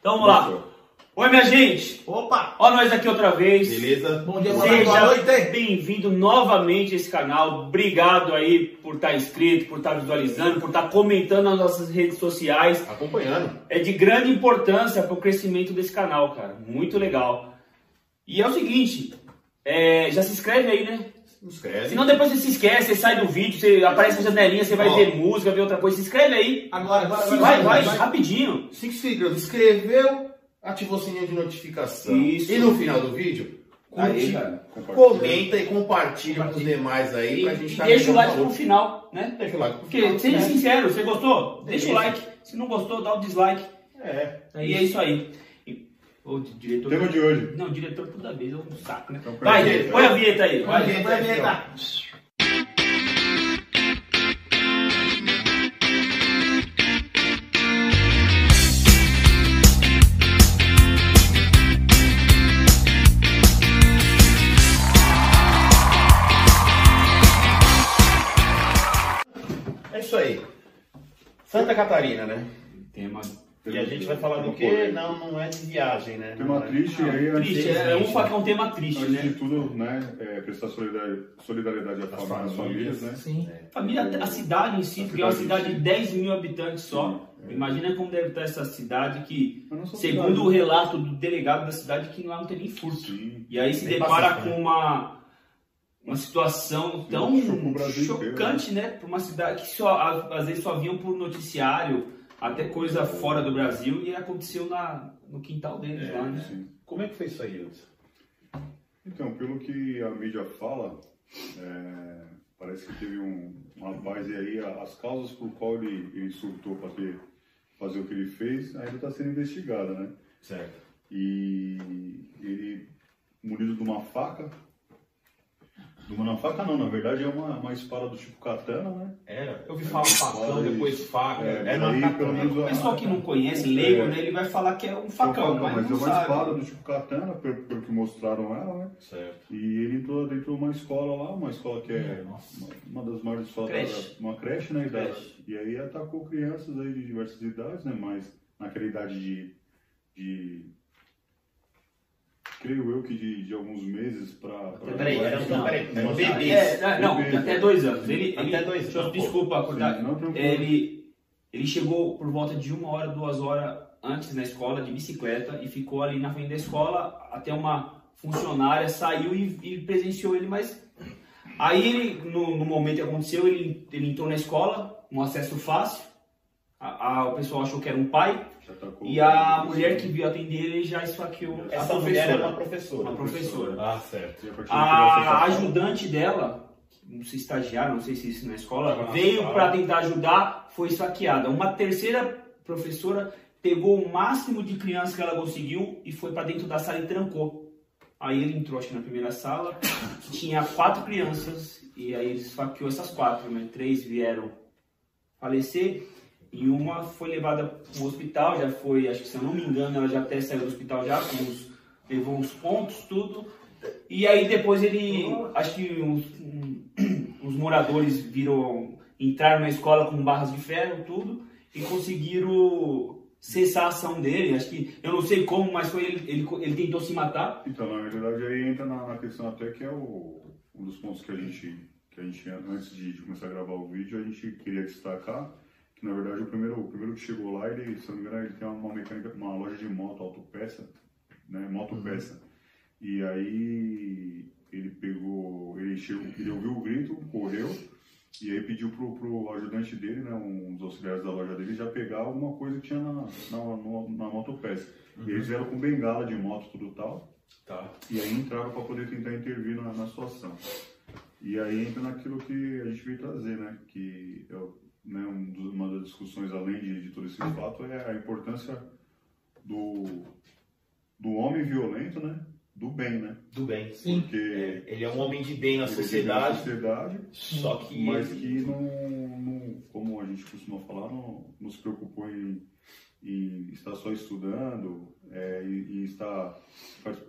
Então vamos lá. Oi, minha gente. Opa! Ó nós aqui outra vez. Beleza? Bom dia, tarde, boa Seja noite. bem-vindo novamente a esse canal. Obrigado aí por estar inscrito, por estar visualizando, por estar comentando nas nossas redes sociais. Acompanhando. É de grande importância para o crescimento desse canal, cara. Muito legal. E é o seguinte, é, já se inscreve aí, né? Se inscreve. Senão depois você se esquece, você sai do vídeo, você aparece na janelinha, você vai Ó. ver música, ver outra coisa. Se inscreve aí. Agora, agora, agora. Vai, vai, rapidinho. Se inscreveu, inscreveu, ativou o sininho de notificação. Isso. E no final do vídeo, Aí, cara. comenta e compartilha com os demais aí pra gente E tá deixa o like valor. final, né? Deixa o like. Porque, seja sincero, você gostou? Deixa o like. Se não gostou, dá o dislike. É. E é isso aí. E- Ô, diretor. Tema de hoje. Não, diretor toda vez é um saco, né? Então, põe Vai, a vinheta. põe a vinheta aí. Vai, Vai. vai, vai, vai, vai. É isso aí. Santa Catarina, né? Tema E a gente vai falar do quê? Não, não é de viagem, né? Tema Não é- triste aí, antes, triste, é, um faca é um tema triste, antes de né? tudo, né, é, prestar solidariedade, solidariedade à família, às famílias, né? Sim. Família, a cidade em si, porque é uma cidade de 10 mil habitantes só. Imagina como deve estar essa cidade que, não segundo o cidade. relato do delegado da cidade, que lá não tem nem furto. Sim. E aí se Bem depara pacífico, com uma, uma situação tão chocou o Brasil chocante, né? Para uma cidade que só, às vezes só vinham por noticiário, até coisa fora do Brasil, e aconteceu na, no quintal deles lá, né? Sim. Como é que foi isso aí, Hudson? Então, pelo que a mídia fala, é, parece que teve um, um rapaz e aí as causas por qual ele, ele surtou para ter fazer o que ele fez ainda está sendo investigada, né? Certo. E ele, munido de uma faca, de uma não, faca não, na verdade é uma, uma espada do tipo katana, né? Era. Eu ouvi falar facão, depois faca. É, É, uma katana. O pessoal que não conhece, leigo, É. né? Ele vai falar que é um facão, mas, mas é não uma sabe. espada do tipo katana, pelo, que mostraram ela, né? Certo. E ele entrou dentro de uma escola lá, uma escola que é uma, uma das maiores escolas, Creche. da- uma creche, né? E, Creche. e aí atacou crianças aí de diversas idades, né? Mas naquela idade de, de creio eu que de, de alguns meses para... Peraí, era um- peraí. É, não, Bebês, até dois anos. Ele, Até ele, dois deixa eu- anos, Desculpa acordar. Não, tranquilo. Ele, ele chegou por volta de uma hora, duas horas antes na escola de bicicleta e ficou ali na frente da escola até uma funcionária saiu e, e presenciou ele, mas aí ele, no, no momento que aconteceu, ele, ele entrou na escola, um acesso fácil. A- a- o pessoal achou que era um pai e a mulher que viu atender ele já esfaqueou a Essa mulher professora. era uma professora. Uma professora. Ah, certo. A A ajudante dela, não sei estagiário, não sei se isso na escola, Ah, veio para tentar ajudar, foi esfaqueada. Uma terceira professora pegou o máximo de crianças que ela conseguiu e foi para dentro da sala e trancou. Aí ele entrou, acho que na primeira sala, tinha quatro crianças e aí ele esfaqueou essas quatro, né? Três vieram falecer e uma foi levada para o hospital, já foi, acho que se eu não me engano, ela já até saiu do hospital já, com os, levou uns pontos, tudo. E aí depois ele, acho que uns, um- os moradores viram, entraram na escola com barras de ferro, tudo, e conseguiram cessar a ação dele. Acho que, eu não sei como, mas foi ele, ele, ele tentou se matar. Então, na verdade, aí entra na, na questão até que é o, um dos pontos que a gente, que a gente, antes de, de começar a gravar o vídeo, a gente queria destacar que, na verdade, o primeiro, o primeiro que chegou lá, ele, se não me engano, ele tem uma mecânica, uma loja de moto autopeça, né, motopeça. E aí ele pegou, ele chegou, ele ouviu o grito, correu, e aí pediu pro, pro ajudante dele, né, um dos auxiliares da loja dele, já pegar alguma coisa que tinha na, na, no- na motopeça. E eles vieram com bengala de moto, tudo tal, Tá. e aí entraram para poder tentar intervir na, na situação. E aí entra naquilo que a gente veio trazer, né? Que é o- né, um uma das discussões, além de, de todo esse fato, é a importância do, do homem violento, né? Do bem, né? Do bem. Sim. Porque É, ele é um homem de bem na ele vive sociedade, sociedade só que. mas ele- que não, não, como a gente costuma falar, não, não se preocupou em, em estar só estudando é, e, e estar.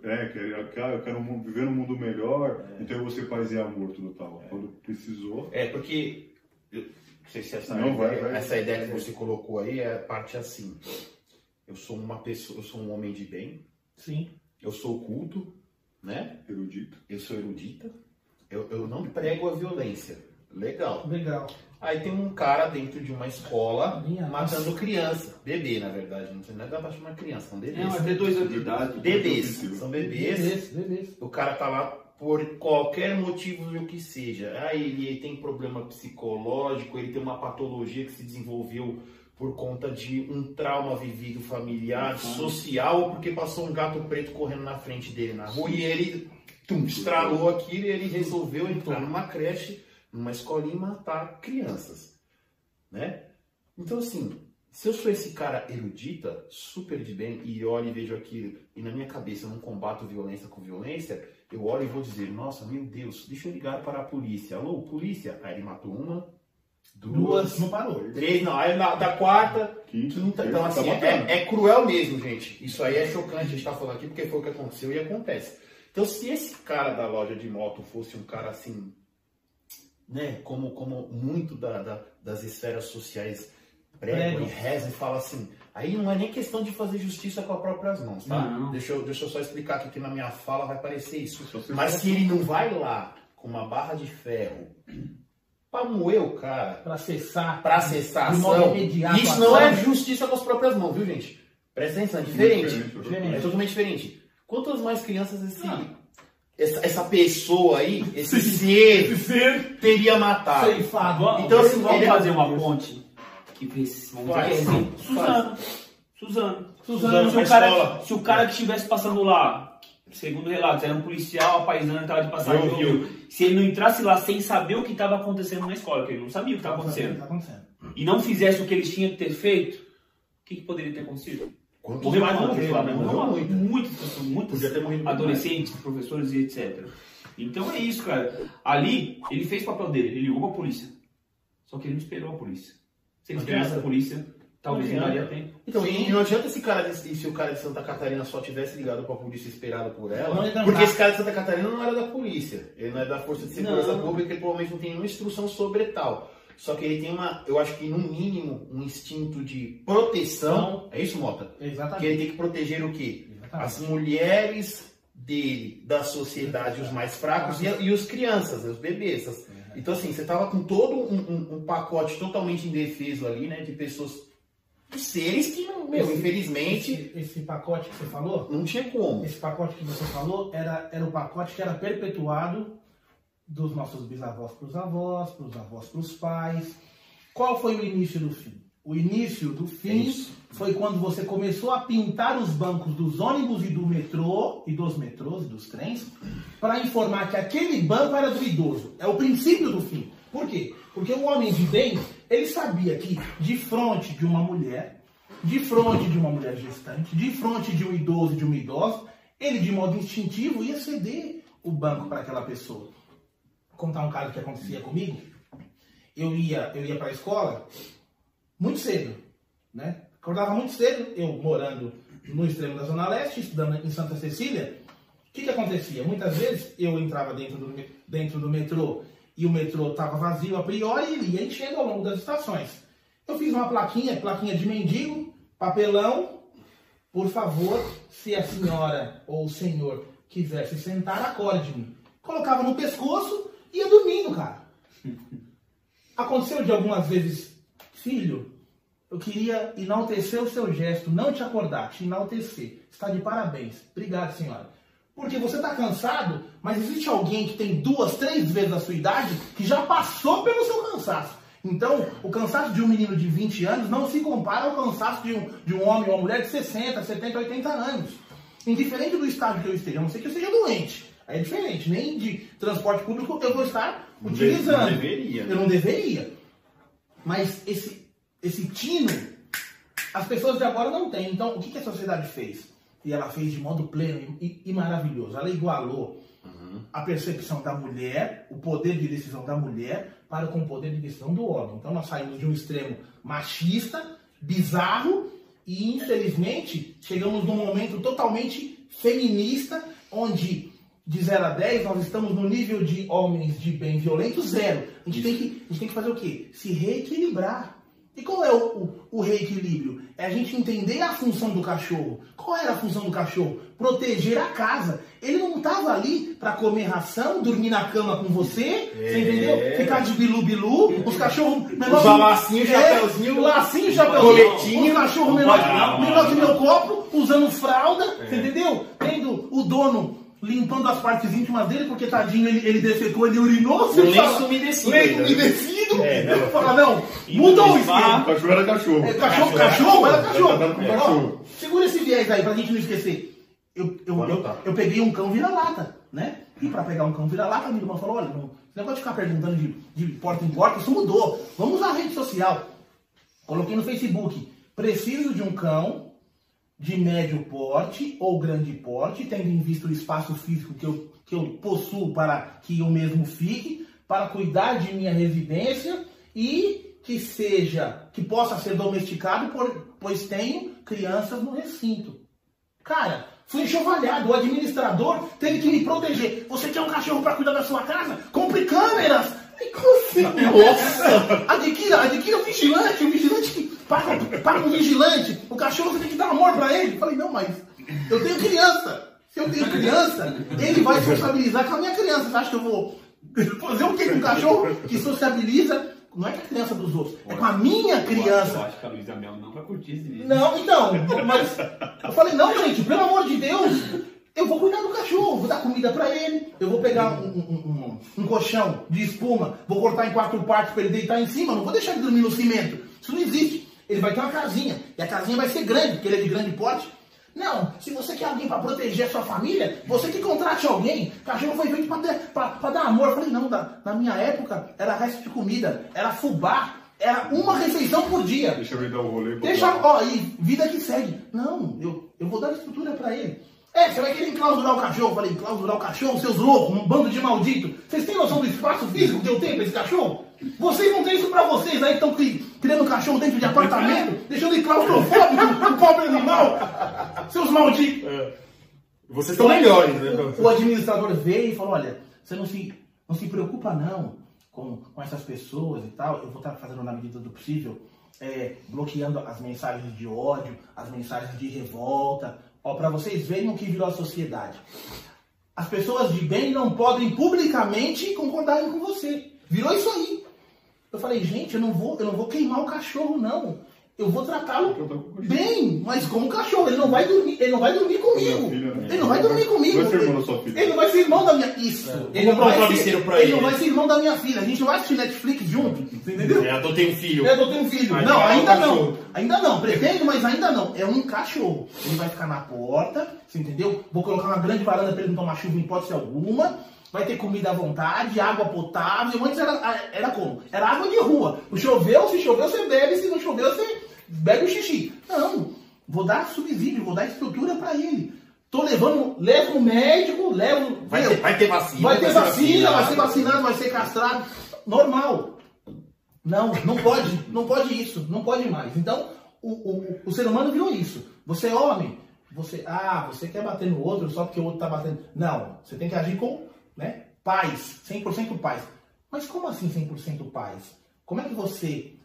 É, que eu quero, eu quero um mundo- viver num mundo melhor, então eu vou ser paz e amor, tudo tal. Quando precisou. É, porque. Não sei se essa, Não, vai, ideia, vai. essa ideia que você colocou aí é parte assim. eu sou uma pessoa, eu sou um homem de bem, Sim. eu sou culto, né? Erudito. Eu sou erudita, eu, eu não prego a violência. Legal. Legal. Aí tem um cara dentro de uma escola Minha matando criança. Bebê, na verdade. Não sei nem dá pra chamar criança, são bebês. É, mas tem dois anos de idade. Bebês. São bebês. Beleza, beleza. O cara tá lá por qualquer motivo o que seja. Ah, ele, ele tem problema psicológico, ele tem uma patologia que se desenvolveu por conta de um trauma vivido familiar, social, porque passou um gato preto correndo na frente dele na rua e ele tum, estralou aquilo e ele resolveu entrar numa creche, numa escolinha e matar crianças, né? Então assim, se eu sou esse cara erudita, super de bem, e olho e vejo aquilo, e na minha cabeça eu não combato violência com violência, eu olho e vou dizer, nossa, meu Deus, deixa eu ligar para a polícia. Alô, polícia? Aí ele matou uma, duas, Duas, não parou. três, não, aí na, da quarta, Quinta. quinta. Então Tá assim, matando. é, é cruel mesmo, gente. Isso aí é chocante a gente estar falando aqui, porque foi o que aconteceu e acontece. Então se esse cara da loja de moto fosse um cara assim, né, como, como muito da- da- das esferas sociais Pregam. e rezam e falam assim, aí não é nem questão de fazer justiça com as próprias mãos, tá? Não. Deixa, eu, deixa eu só explicar aqui que na minha fala vai parecer isso. Mas se ele não vai lá com uma barra de ferro pra moer o cara, Pra acessar. pra acessar a ação, imediato isso não é justiça com as próprias mãos, viu, gente? Presta atenção, é diferente. Diferente, É totalmente diferente. Quantas mais crianças esse, essa, essa pessoa aí, esse ser, teria matado? Ceifado. Então, assim, vamos é- fazer uma ponte que vê vamos dizer. Faz. Suzano. Suzano. Suzano, se, o cara, se o cara que estivesse passando lá, segundo relatos, era um policial, a paisana estava de passagem. Se ele não entrasse lá sem saber o que estava acontecendo na escola, porque ele não sabia o que estava acontecendo, Tá acontecendo. e não fizesse o que eles tinham que ter feito, o que, que poderia ter acontecido? Quantos Morreu mais muitos lá, né? Morreu muitas adolescentes, professores e etc. Então é isso, cara. Ali, ele fez o papel dele, ele ligou pra polícia. Só que ele não esperou a polícia. Se ele Não esperasse adianta. a polícia, talvez Não não daria tempo. Então, e não adianta esse cara, se o cara de Santa Catarina só tivesse ligado pra polícia esperado por ela, Não tentar. porque esse cara de Santa Catarina não era da polícia, ele não é da Força de Segurança Não. Pública, ele provavelmente não tem nenhuma instrução sobre tal. Só que ele tem uma, eu acho que no mínimo, um instinto de proteção. É isso, Mota? Que Exatamente. ele tem que proteger o quê? Exatamente. As mulheres dele, da sociedade, os mais fracos, e, e os crianças, os bebês. as- Então, assim, você tava com todo um, um- um pacote totalmente indefeso ali, né? De pessoas, de seres que, não- meu, infelizmente, Esse, esse pacote que você falou, não tinha como. esse pacote que você falou, era, era o pacote que era perpetuado dos nossos bisavós para os avós, para os avós para os pais. Qual foi o início do fim? O início do É fim isso. Foi quando você começou a pintar os bancos dos ônibus e do metrô, e dos metrôs e dos trens, para informar que aquele banco era do idoso. É o princípio do fim. Por quê? Porque o homem de bem, ele sabia que de frente de uma mulher, de frente de uma mulher gestante, de frente de um idoso e de uma idosa, ele de modo instintivo ia ceder o banco para aquela pessoa. Vou contar um caso que acontecia comigo. Eu ia, eu ia para a escola muito cedo, né? Acordava muito cedo, eu morando no extremo da Zona Leste, estudando em Santa Cecília. O que, que acontecia? Muitas vezes eu entrava dentro do, dentro do metrô e o metrô estava vazio a priori e ia enchendo ao longo das estações. Eu fiz uma plaquinha, plaquinha de mendigo, papelão. Por favor, se a senhora ou o senhor quiser se sentar, acorde-me. Colocava no pescoço e ia dormindo, cara. Aconteceu de algumas vezes, filho, eu queria enaltecer o seu gesto, não te acordar, te enaltecer. Está de parabéns. Obrigado, senhora. Porque você está cansado, mas existe alguém que tem duas, três vezes a sua idade que já passou pelo seu cansaço. Então, o cansaço de um menino de 20 anos não se compara ao cansaço de um, de um homem ou uma mulher de 60, 70, 80 anos. Indiferente do estágio que eu esteja, a não ser que eu esteja doente. Aí é diferente. Nem de transporte público eu vou estar Não utilizando. deveria, né? Eu não deveria. Mas esse, esse tino, as pessoas de agora não têm. Então, o que, que a sociedade fez? E ela fez de modo pleno e, e maravilhoso. Ela igualou a percepção da mulher, o poder de decisão da mulher, para com o poder de decisão do homem. Então, nós saímos de um extremo machista, bizarro, e infelizmente chegamos num momento totalmente feminista, onde de 0 a 10 nós estamos no nível de homens de bem violentos zero. A gente, tem que, a gente tem que fazer o quê? Se reequilibrar. E qual é o, o, o, reequilíbrio? É a gente entender a função do cachorro. Qual era a função do cachorro? Proteger a casa. Ele não estava ali para comer ração, dormir na cama com você, é. você entendeu? Ficar de bilu-bilu, os cachorros... Usar lacinho, chapéuzinho, é, lacinho, chapéuzinho, coletinho, os cachorros menor, menor que meu copo, usando fralda, é. você entendeu? Tendo o dono limpando as partes íntimas dele, porque tadinho, ele, ele defecou, ele urinou. Você lenço umedecido. Lenço umedecido. É, né? Fala, não, mudou o esquema. Cachorro era cachorro. É, cachorro, cachorro, era cachorro. É, cachorro. segura esse viés aí, pra gente não esquecer. Eu, eu, eu, eu peguei um cão vira-lata, né? E pra pegar um cão vira-lata, a minha irmã falou, olha, não, esse negócio de ficar perguntando de, de porta em porta, isso mudou. Vamos usar a rede social. Coloquei no Facebook, preciso de um cão de médio porte ou grande porte, tendo em vista o espaço físico que eu, que eu possuo para que eu mesmo fique, para cuidar de minha residência e que seja, que possa ser domesticado, por, pois tenho crianças no recinto. Cara, fui enxovalhado, o administrador teve que me proteger. Você quer um cachorro para cuidar da sua casa? Compre câmeras! E como assim? Nossa! Adquira, adquira o vigilante, o vigilante que paga, paga um vigilante, o cachorro você tem que dar amor para ele. Eu falei, não, mas eu tenho criança. Se eu tenho criança, ele vai sociabilizar com a minha criança. Você acha que eu vou fazer o que com um cachorro que sociabiliza? Não é com a criança dos outros, é com a minha criança. Eu acho que a Luísa Mel não vai curtir esse vídeo. Não, então, mas eu falei, não, gente, pelo amor de Deus, eu vou cuidar do cachorro, vou dar comida para ele, eu vou pegar um, um, um, um, colchão de espuma, vou cortar em quatro partes para ele deitar em cima, não vou deixar ele dormir no cimento. Isso não existe. Ele vai ter uma casinha. E a casinha vai ser grande, porque ele é de grande porte. Não, se você quer alguém para proteger a sua família, você que contrate alguém. Cachorro foi feito para dar amor. Eu falei, não, da, na minha época era resto de comida, era fubá, era uma refeição por dia. Deixa eu dar o um rolê. Deixa, ó, e vida que segue. Não, eu, eu vou dar estrutura para ele. É, você vai querer enclausurar o cachorro. Eu falei, enclausurar o cachorro, seus loucos, um bando de maldito. Vocês têm noção do espaço físico que eu tenho para esse cachorro? Vocês não têm isso pra vocês aí, estão criando cachorro dentro de apartamento, deixando ele claustrofóbico, o pobre animal. Seus malditos. É. Vocês estão melhores, né? O, o, administrador veio e falou, olha, você não se, não se preocupa não com, com essas pessoas e tal. Eu vou estar fazendo na medida do possível, é, bloqueando as mensagens de ódio, as mensagens de revolta, ó, para vocês verem o que virou a sociedade. As pessoas de bem não podem publicamente concordarem com você. Virou isso aí. Eu falei, gente, eu não vou, eu não vou queimar o cachorro, não. Eu vou tratá-lo bem, mas como cachorro. Ele não vai dormir, ele não vai dormir comigo. Filha, né? Ele não vai dormir comigo. Vai ser irmão da sua filha. Ele não vai ser irmão da minha. Isso. É. Ele, não vai ser, pra ele, ele não vai ser irmão da minha filha. A gente não vai assistir Netflix junto. Entendeu? É, adotei um filho. É, adotei um filho. não, ainda não. Ainda não. Pretendo, mas ainda não. É um cachorro. Ele vai ficar na porta, você entendeu? Vou colocar uma grande varanda para ele não tomar chuva em hipótese alguma vai ter comida à vontade, água potável. Antes era, era como? Era água de rua. O choveu, se choveu, você bebe, se não choveu, você bebe o xixi. Não, vou dar subsídio, vou dar estrutura para ele. Tô levando, levo o médico, levo. Vai, ter, vai ter vacina. Vai ter vacina, vai ser vacinado, vai ser castrado. Normal. Não, não pode, não pode isso, não pode mais. Então, o, o, o ser humano virou isso. Você é homem, você, ah, você quer bater no outro só porque o outro tá batendo. Não, você tem que agir com né? Paz, 100% paz. Mas como assim 100% paz? Como é que você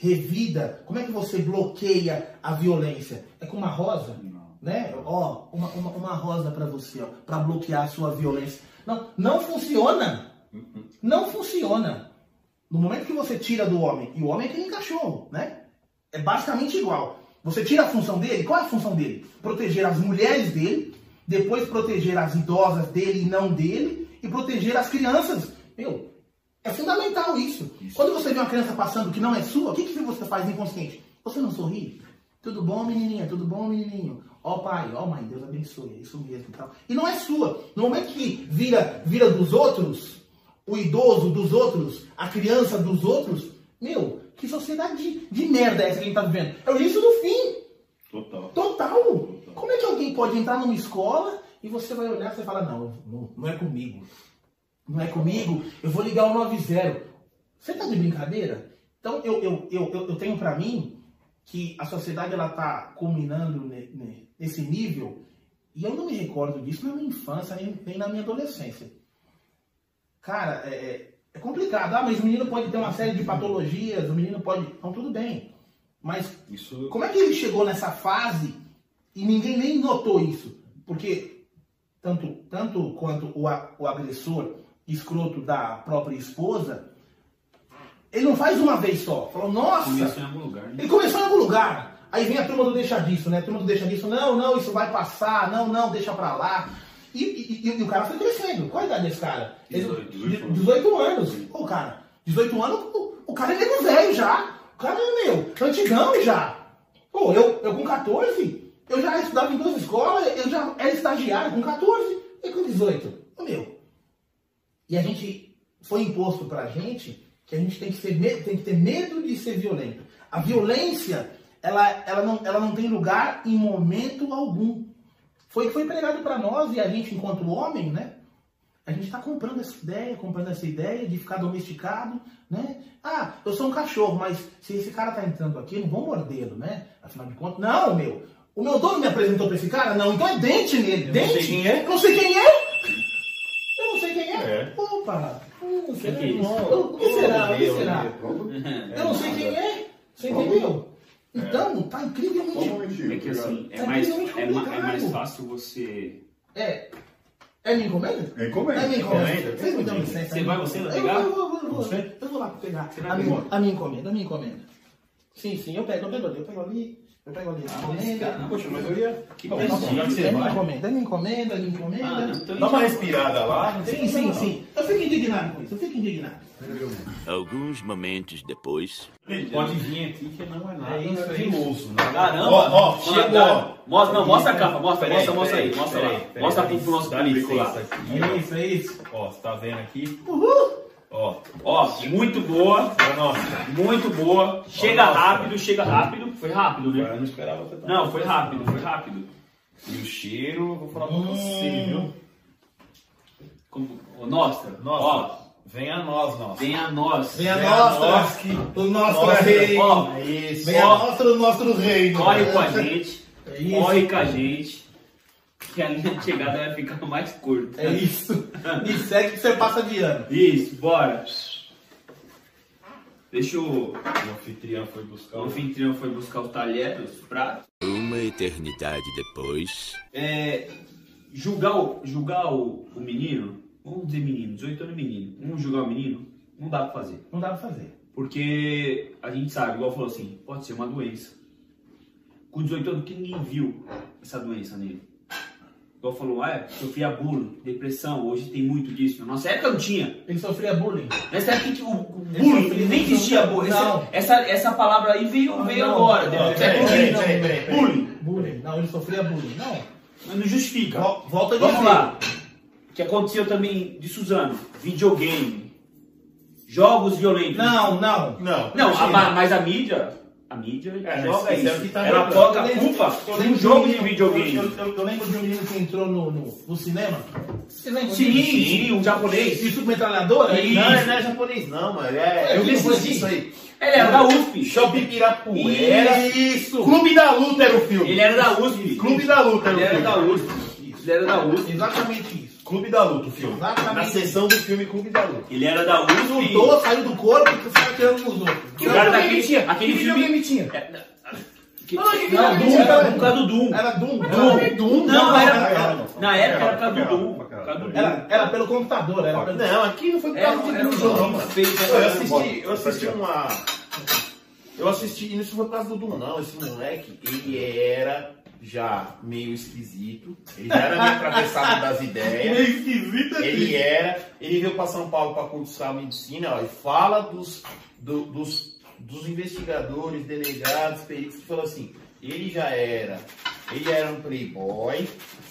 revida, como é que você bloqueia a violência? É com uma rosa? Não. Né? Ó, uma, uma, uma rosa para você, ó, para bloquear a sua violência. Não, não funciona. Não funciona. No momento que você tira do homem, e o homem é que nem cachorro, né? É basicamente igual. Você tira a função dele, qual é a função dele? Proteger as mulheres dele, depois proteger as idosas dele e não dele, e proteger as crianças. Meu, é fundamental isso. isso. Quando você vê uma criança passando que não é sua, o que, que você faz inconsciente? Você não sorri? Tudo bom, menininha? Tudo bom, menininho? Ó oh, pai, ó oh, mãe, Deus abençoe, é isso mesmo. Tal. E não é sua. No momento que vira, vira dos outros, o idoso dos outros, a criança dos outros, meu, que sociedade de, de merda é essa que a gente tá vivendo? É o início do fim. Total. Total. Total. Como é que alguém pode entrar numa escola e você vai olhar e fala, não, não, não é comigo. Não é comigo, eu vou ligar o 90. Você tá de brincadeira? Então eu, eu, eu, eu tenho para mim que a sociedade ela tá culminando nesse nível e eu não me recordo disso na minha infância nem, na minha adolescência. Cara, é, é É complicado. Ah, mas o menino pode ter uma série de patologias, o menino pode. Então, tudo bem. Mas Isso como é que ele chegou nessa fase e ninguém nem notou isso? Porque tanto, tanto quanto o, o agressor escroto da própria esposa, ele não faz uma vez só. Falou, nossa, Começou em algum lugar, né? ele começou em algum lugar. Aí vem a turma do deixa disso, né? A turma do deixa disso, não, não, isso vai passar, não, não, deixa pra lá. E, e- e- e o cara foi crescendo. Qual a idade desse cara? Ele- 18, 18 anos. 18 anos. Ô, cara, 18 anos, o, o cara é nego velho já. O cara é, meu, antigão já. Pô, eu, eu com 14, eu já estudava em duas escolas, eu já era estagiário com 14 e com 18. Ô, meu. E a gente foi imposto pra gente que a gente tem que, ser, tem que ter medo de ser violento. A violência, ela, ela, não, ela não tem lugar em momento algum. Foi foi pregado pra nós e a gente, enquanto homem, né? A gente está comprando essa ideia, comprando essa ideia de ficar domesticado, né? Ah, eu sou um cachorro, mas se esse cara tá entrando aqui, eu não vou mordê-lo, né? Afinal de contas, não, meu. O meu dono me apresentou pra esse cara? Não, então é dente nele. Eu não dente? sei quem é. Eu não sei quem é. Eu não sei quem é. É. Opa. Hum, será? que é isso? O que será? O que Eu será? vi, Eu não sei quem é. Você entendeu? Então, tá incrivelmente. É que assim, é É mais, é, ma- é mais fácil você. É. É minha encomenda? É encomenda. É minha encomenda. Encomenda. Vocês me dão licença. Você vai você Eu pegar? vou, eu vou, eu vou, Você? eu vou lá pegar. vai A minha, a minha encomenda, a minha encomenda. Sim, sim, eu pego, eu pego ali, eu pego ali, eu pego ali. a encomenda. Poxa, mas eu ia. Que Bom, já que você vai. encomenda, é minha encomenda, é Ah, encomenda. não, então Dá uma já- respirada lá. Sim, sim, não. sim. Eu fico indignado com isso, eu fico indignado. Alguns momentos depois. Pode vir aqui que não é nada É isso, é filoso. né? Caramba! Ó, chegou. Mostra, não, mostra a capa, mostra, Peraí, mostra, mostra aí, mostra peraí, lá. peraí, Mostra peraí. pro nosso público lá. É isso, é isso. ó. Ó, você tá vendo aqui? Uhul! Ó, Ó, muito boa, nossa. muito boa. Chega Nossa. rápido, chega rápido. Foi rápido, Eu né? não esperava Não, foi rápido, foi rápido. E o cheiro, eu vou falar pra Hum. você, viu? Como, ô, Nostra, Nossa, ó, vem a nós, nossa. vem a nós. Vem a Vem a nossa, nossa. o nosso Nossa, rei. ó, É isso. Vem a nossa, o nosso rei. Corre com a gente, É isso. corre com a gente, que a linha de chegada vai ficar mais curta. É isso. E segue que você passa de ano. Isso, bora. Deixa o, O anfitrião foi buscar o o anfitrião foi buscar os talheres, os pratos. Uma eternidade depois. É, julgar o, julgar o, o menino, vamos dizer menino, 18 anos menino, vamos julgar o menino, não dá pra fazer. Não dá pra fazer. Porque a gente sabe, igual falou assim, pode ser uma doença. Com 18 anos, que ninguém viu essa doença nele. Igual falou, ah, é, sofria bullying, depressão, hoje tem muito disso. Na nossa época não tinha. Ele sofria bullying. Nessa época que o, Ele bullying, sofria- nem existia bullying. Não. Essa, essa, palavra aí veio, Ah, veio não. agora. Não, peraí, peraí, peraí. Bullying. Bullying. Não, ele sofria bullying. Não. Mas não justifica. Vol- Volta a Vamos lá. O que aconteceu também de Suzano? Videogame. Jogos violentos. Não, não. Não, Não, a- mas a mídia, a mídia É, joga isso é o isso. que tá Ela jogando. coloca a lembro- culpa lembro jogo de videogame. Eu, eu- eu lembro de um menino que entrou no, no, no cinema. Você lembra Sim, disso? sim, um japonês. Isso com metralhadora? Isso. Não, não é japonês não, mano. É, eu vi Isso, esses isso. disso aí. Ele era da USP. Shopping Pirapuera. Isso. Clube da Luta era o filme. Ele era da USP. Clube da Luta era Ele o era filme. da USP. Ele era da USP. Exatamente isso. Clube da Luta, o filme. Exatamente. Na sessão do filme Clube da Luta. Ele era da USP. Lutou, saiu do corpo e você vai tirando nos outros. Que o cara daquele, aquele Que filme... tinha? É, que- Não, Não, Doom, era? por causa do Doom. Era Doom. Doom. Era Doom. Não, era- era, Na época era por causa do Doom. era, era pelo computador. Era pelo... Não, aqui não foi por causa de era um jogo. Eu assisti, eu assisti uma. Eu assisti, e isso foi por causa do Doom, não. Esse moleque, ele era já meio esquisito. Ele já era meio atravessado das ideias. esquisito Ele era. Ele veio para São Paulo para cursar medicina, ó, e fala dos, do- dos, dos investigadores, delegados, peritos, que falou assim, ele já era. Ele era um playboy,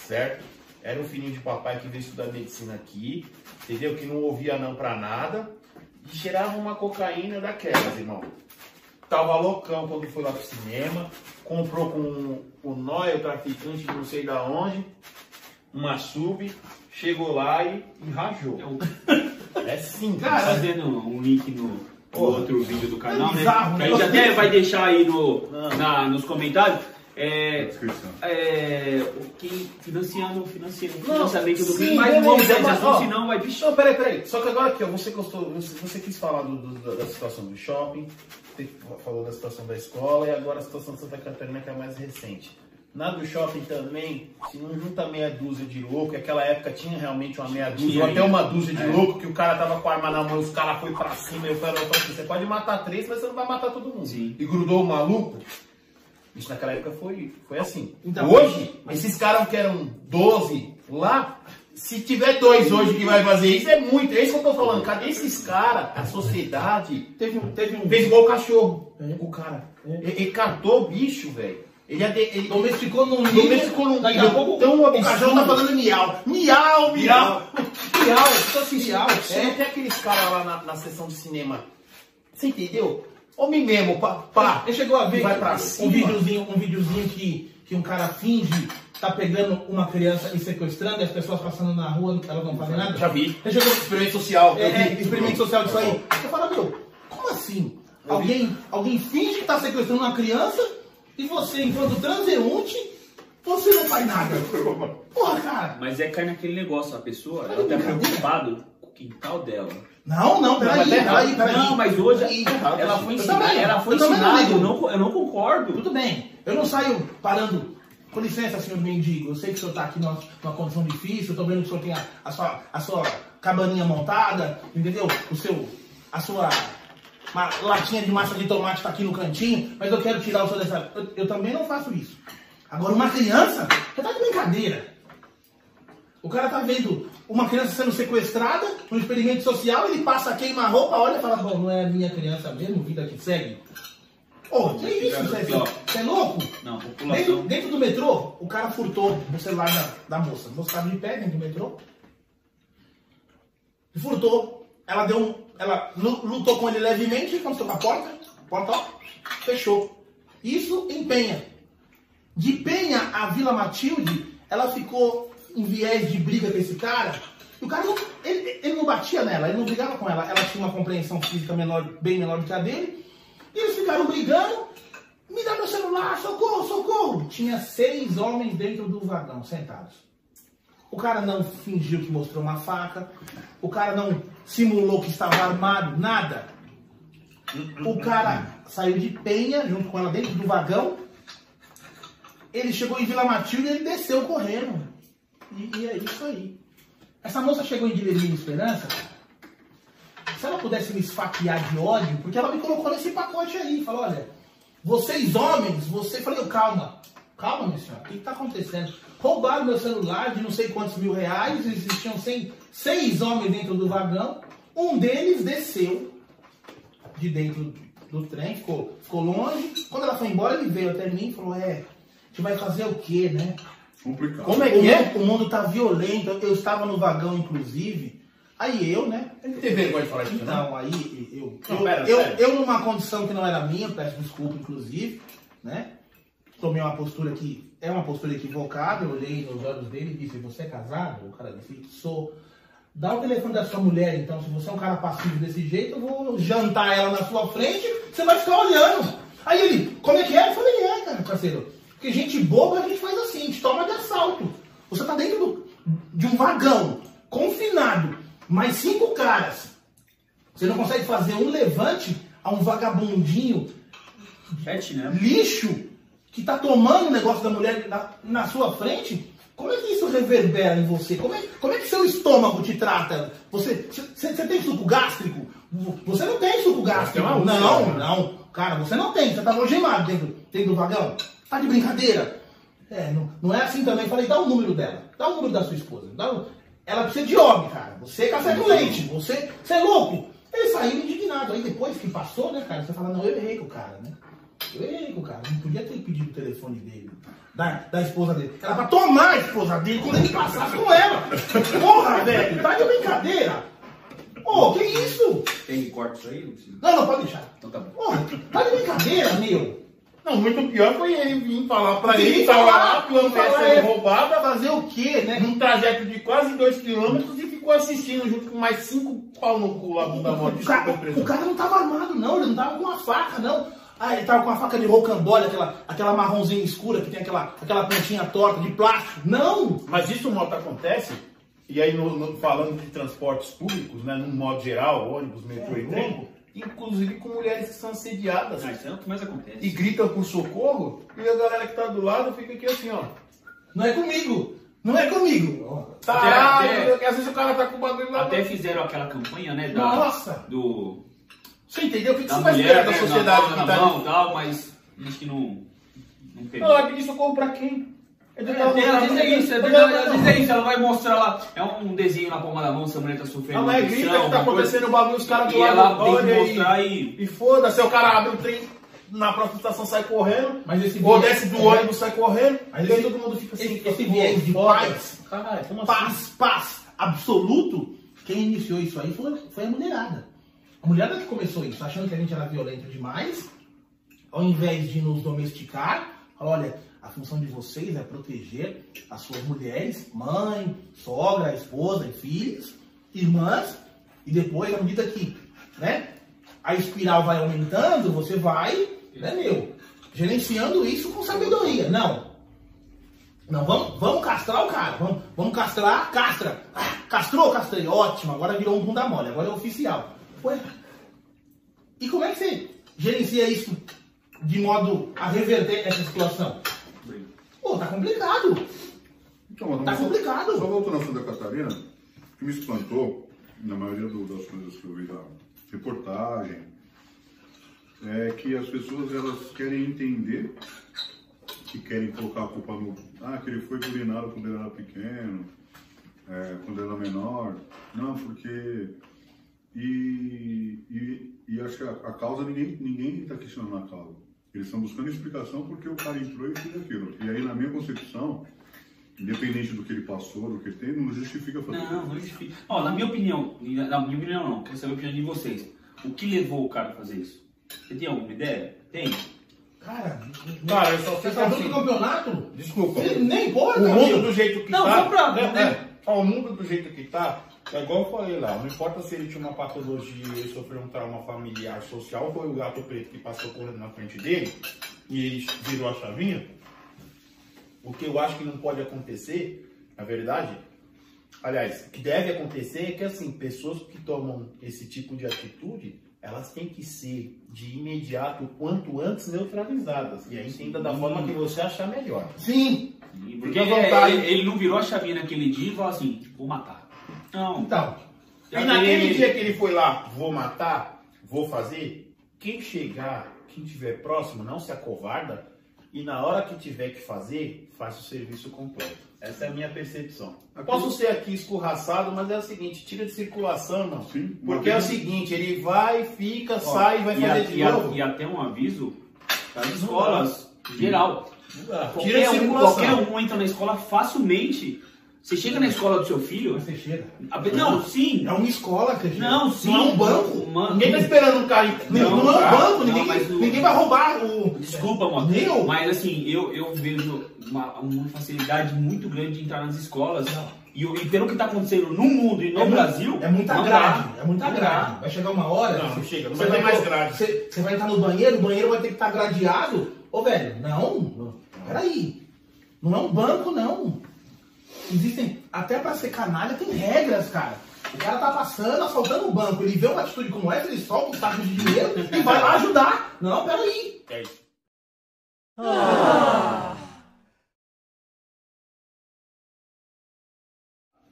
certo? Era um filhinho de papai que veio estudar medicina aqui, entendeu? Que não ouvia não pra nada. E cheirava uma cocaína daquelas, irmão. Tava loucão quando foi lá pro cinema. Comprou com o Noia, o traficante, não sei da onde, uma sub. Chegou lá e, e rajou. É simples. Cara, Fazendo um link no, no Porra. outro vídeo do canal, É né? bizarro, Que a né? gente até vai deixar aí no, Não. na- nos comentários. É, Descrição. é, o quem financiando, financiando, Não, financiamento do sim, crime, mas não vamos ó, senão vai bicho. Não, peraí, peraí. Só que agora aqui, ó, você gostou, você, você quis falar do- do- da situação do shopping, falou da situação da escola e agora a situação de Santa Catarina que é a mais recente. Na do shopping também, se não junta meia dúzia de louco, aquela época tinha realmente uma meia dúzia, ou até uma dúzia de É. louco, que o cara tava com a arma na mão, os caras foi pra cima, e eu falei, "Então, assim, você pode matar três, mas você não vai matar todo mundo. Sim. E grudou o maluco. Isso naquela época foi, foi assim. Então, hoje, esses caras que eram 12 lá, se tiver dois hoje que vai fazer isso, é muito. É isso que eu tô falando. Cadê esses caras? A sociedade Teve um. Teve um fez igual o cachorro. É. O cara. É. Ele, ele catou o bicho, velho. Ele, ele domesticou num nível. domesticou num nível pouco tão o absurdo. cachorro tá falando miau. Miau, miau. Miau, só assim, miau. Você não É. tem aqueles caras lá na, na sessão de cinema. Você entendeu? Homem mesmo, pá. pá. Ele chegou a ver Vai pra um cima. videozinho, um videozinho que, que um cara finge tá pegando uma criança e sequestrando e as pessoas passando na rua, elas não fazem nada. Já vi. Experimento social. é, eu é, vi. experimento social disso aí. Você fala, meu, como assim? Alguém, alguém finge que tá sequestrando uma criança e você, enquanto transeunte, você não faz nada. Porra, cara. Mas é cair naquele negócio, a pessoa, ela tá preocupada com o quintal dela. Não, não, peraí, mas tá peraí, peraí. Não, mas hoje ela foi Eu ensinada, também, ela foi eu ensinada, ligo. eu não, eu não concordo. Tudo bem, eu não saio parando. Com licença, senhor mendigo, eu sei que o senhor está aqui numa, numa condição difícil, tô vendo que o senhor tem a, a sua, a sua cabaninha montada, entendeu? O seu, a sua ma- latinha de massa de tomate está aqui no cantinho, mas eu quero tirar o senhor dessa... Eu, eu também não faço isso. Agora, uma criança, você tá de brincadeira. O cara tá vendo uma criança sendo sequestrada, um experimento social, ele passa, queima a roupa, olha e fala, bom, não é minha criança mesmo, vida que segue. Ô, que isso, Zé? Você é louco? Não, Dentro, população. dentro do metrô, o cara furtou o celular da, da moça. A moça estava de pé dentro do metrô. E furtou. Ela deu um. Ela lu- lutou com ele levemente, encostou com a porta. A porta, ó, fechou. Isso em Penha. De Penha a Vila Matilde, ela ficou em viés de briga com esse cara. E o cara não, ele, ele não batia nela, ele não brigava com ela. Ela tinha uma compreensão física menor, bem menor do que a dele. E eles ficaram brigando. Me dá meu celular, socorro, socorro. Tinha seis homens dentro do vagão, sentados. O cara não fingiu que mostrou uma faca. O cara não simulou que estava armado, nada. O cara saiu de penha junto com ela dentro do vagão. Ele chegou em Vila Matilde e ele desceu correndo. E, e é isso aí. Essa moça chegou em Guilherme Esperança. Se ela pudesse me esfaquear de ódio, porque ela me colocou nesse pacote aí. Falou, olha, vocês homens, você... Falei, calma, calma, minha senhora, o que está acontecendo? Roubaram meu celular de não sei quantos mil reais, existiam seis homens dentro do vagão. Um deles desceu de dentro do trem, ficou, ficou longe. Quando ela foi embora, ele veio até mim e falou, é, a gente vai fazer o quê, né? Complicado. Como é O que é? mundo, o mundo tá violento, eu estava no vagão, inclusive. Aí eu, né? Ele tem vergonha de falar isso? Então, aí eu, Não, eu, pera, eu, eu numa condição que não era minha, peço desculpa, inclusive, né? Tomei uma postura que é uma postura equivocada, eu olhei nos olhos dele e disse, você é casado? O cara disse, sou. Dá o telefone da sua mulher, então, se você é um cara passivo desse jeito, eu vou jantar ela na sua frente, você vai ficar olhando. Aí ele, como é que é? Eu falei, é, cara, parceiro. Porque gente boba a gente faz assim, a gente toma de assalto. Você tá dentro do- de um vagão, confinado, mais cinco caras. Você não consegue fazer um levante a um vagabundinho né? lixo que tá tomando o negócio da mulher na, na sua frente? Como é que isso reverbera em você? Como é, como é que seu estômago te trata? Você, você, você tem suco gástrico? Você não tem suco gástrico. úlcera, Não, né? não. Cara, você não tem. Você tá algemado dentro, dentro do vagão. Tá de brincadeira? É, não, não é assim também. Falei, dá o número dela. Dá o número da sua esposa. Dá o- Ela precisa de homem, cara. Você é café com leite. Você, você é louco. Ele saiu indignado. Aí depois que passou, né, cara, você fala, não, eu errei com o cara, né? Eu errei com o cara. Não podia ter pedido o telefone dele. Da, da esposa dele. Era pra tomar a esposa dele quando ele passasse com ela. Porra, velho. Tá de brincadeira. Ô, que isso? Tem corte isso aí? Não. Não, não, pode deixar. Então tá bom. Porra, tá de brincadeira, meu. Não, muito pior foi ele vir falar pra Sim, ele, falar lá é. sendo roubada, Fazer o quê, né? num trajeto de quase 2 quilômetros e ficou assistindo junto com mais cinco pau no cu lá da moto. O cara, o cara não tava armado, não, ele não tava com uma faca, não. Ah, ele tava com a faca de rocambole, aquela, aquela marronzinha escura que tem aquela, aquela pontinha torta de plástico. Não! Mas isso moto acontece, e aí no- no- falando de transportes públicos, né, num modo geral, ônibus, metrô É e trem, inclusive com mulheres que são assediadas Ah, isso é o que mais acontece. e gritam por socorro, e a galera que tá do lado fica aqui assim, ó. Não é comigo! Não é comigo! Tá, Até- às vezes o cara tá com o bagulho lá. Até fizeram aquela campanha, né? Da, Nossa! Do, Você entendeu? O que, que da você vai esperar da né, sociedade na, que na tá mão e tal, mas acho que não, não pegou. Não, é pedir socorro pra quem? É, às vezes é isso, Não, não, vezes não. é isso, ela vai mostrar lá, é um desenho na palma da mão, se a mulher tá sofrendo uma mulher grita que tá acontecendo o bagulho, os caras do lado ela tem olha que e- mostrar e... E foda-se, o cara abre o trem, na próxima estação sai correndo, Mas esse ou desce do ônibus sai correndo, Mas e aí todo mundo fica assim. Esse, esse viés de paz, Caralho, como assim? paz, paz absoluto, quem iniciou isso aí foi, foi a mulherada. A mulherada que começou isso, achando que a gente era violento demais, ao invés de nos domesticar, olha, a função de vocês é proteger as suas mulheres, mãe, sogra, esposa filhos, irmãs, e depois, à medida que né, a espiral vai aumentando, você vai, né, meu, gerenciando isso com sabedoria. Não, não, vamos, vamos castrar o cara. Vamos, vamos castrar, castra. Ah, castrou, castrei. Ótimo, agora virou um bunda mole, agora é oficial. Ué. E como é que você gerencia isso de modo a reverter essa situação? Pô, tá complicado. Então, mas Tá complicado. Só voltando ao Santa Catarina, o que me espantou, na maioria do- das coisas que eu vi da reportagem, é que as pessoas elas querem entender que querem colocar a culpa no. Ah, que ele foi bulinado quando ele era pequeno, é, quando ele era menor. Não, porque. E, e, e acho que a, a causa, ninguém ninguém está questionando a causa. Eles estão buscando explicação porque o cara entrou e fez aquilo. E aí, na minha concepção, independente do que ele passou, do que ele tem, não justifica fazer Não, não justifica. Ó, na minha opinião, na minha opinião não, quero saber a opinião de vocês. O que levou o cara a fazer isso? Você tem alguma ideia? Tem? Cara, Cara, eu só você tá assim. do campeonato? Desculpa. Você nem importa, O mundo do jeito que Não, tá. vamos pra- é, né? é. Ó, o mundo do jeito que tá, é igual eu falei lá, não importa se ele tinha uma patologia, ele sofreu um trauma familiar, social, foi o gato preto que passou correndo na frente dele e ele virou a chavinha. O que eu acho que não pode acontecer, na verdade, aliás, o que deve acontecer é que assim, pessoas que tomam esse tipo de atitude, elas têm que ser de imediato, o quanto antes, neutralizadas. E aí entenda da forma que você achar melhor. Sim. Porque vontade- ele, ele não virou a chavinha naquele dia e falou assim, vou matar. Não. Então, E naquele dia que ele foi lá, vou matar, vou fazer, quem chegar, quem estiver próximo, não se acovarda e na hora que tiver que fazer, faz o serviço completo. Essa é a minha percepção. Posso ser aqui escorraçado, mas é o seguinte, tira de circulação, não. Sim, Porque é o seguinte, ele vai, fica, Ó, sai, vai e fazer a- de e a- novo. E até um aviso para as escolas, geral. Tira Qualquer de um, circulação. qualquer um entra na escola facilmente. Você chega na escola do seu filho. você chega. a- Não, sim. É uma escola, acredito. Não, sim. Não é um banco. Mano, Ninguém tá esperando um cara Não, Não, não, é um tá. banco. Não, ninguém, o- ninguém vai roubar o. Desculpa, mano. Meu. Mas assim, eu, eu vejo uma, uma facilidade muito grande de entrar nas escolas. E, e pelo que está acontecendo no mundo e no É Brasil. É muita grade. dá. É muita grade. Vai chegar uma hora. Não, você- chega, não você vai ter mais grade. Você, você vai entrar no banheiro, o banheiro vai ter que estar gradeado. Ô, velho, não. Peraí. Não é um banco, não. Existem. Até pra ser canalha tem regras, cara. O cara tá passando, assaltando um banco. Ele vê uma atitude como essa, ele solta um saco de dinheiro e vai lá ajudar. Não, peraí. É isso.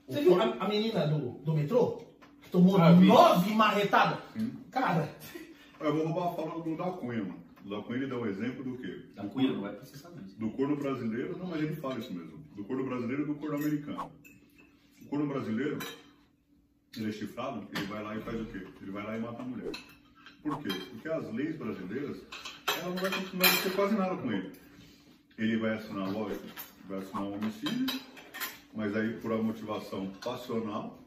Você viu a, a menina do, do metrô? Que tomou Ah, nove marretadas? Cara, Eu vou roubar a fala do da Cunha, mano. Da Cunha ele dá um exemplo do quê? Da Cunha não processar mais. Do corno brasileiro, não, mas ele fala isso mesmo. Do corno brasileiro e do corno americano. O corno brasileiro, ele é chifrado, ele vai lá e faz o quê? Ele vai lá e mata a mulher. Por quê? Porque as leis brasileiras, ela não vai não vai ter quase nada com ele. Ele vai assinar, lógico, vai assinar um homicídio, mas aí por uma motivação passional,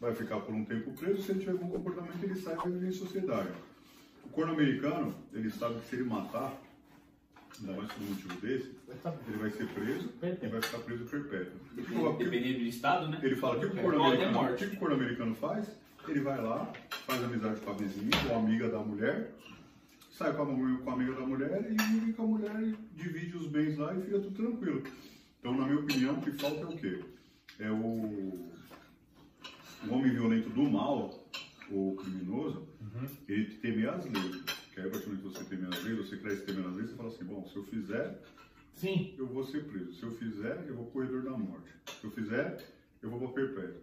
vai ficar por um tempo preso, se ele tiver algum comportamento, ele sai e vai viver em sociedade. O corno americano, ele sabe que se ele matar, ainda mais por um motivo desse, ele vai ser preso e vai ficar preso perpétuo. Dependendo do estado, né? Ele fala, o que o corno Ou até americano, que o corno americano faz? Ele vai lá, faz amizade com a vizinha ou amiga da mulher, sai com a, com a amiga da mulher e vive com a mulher e divide os bens lá e fica tudo tranquilo. Então, na minha opinião, o que falta é o quê? É o, o homem violento do mal, o criminoso, ele temer as leis. Que aí, a partir do momento que você temer as leis, você cresce temendo as leis, você fala assim, bom, se eu fizer, Sim. eu vou ser preso. Se eu fizer, eu vou corredor da morte. Se eu fizer, eu vou para perpétuo.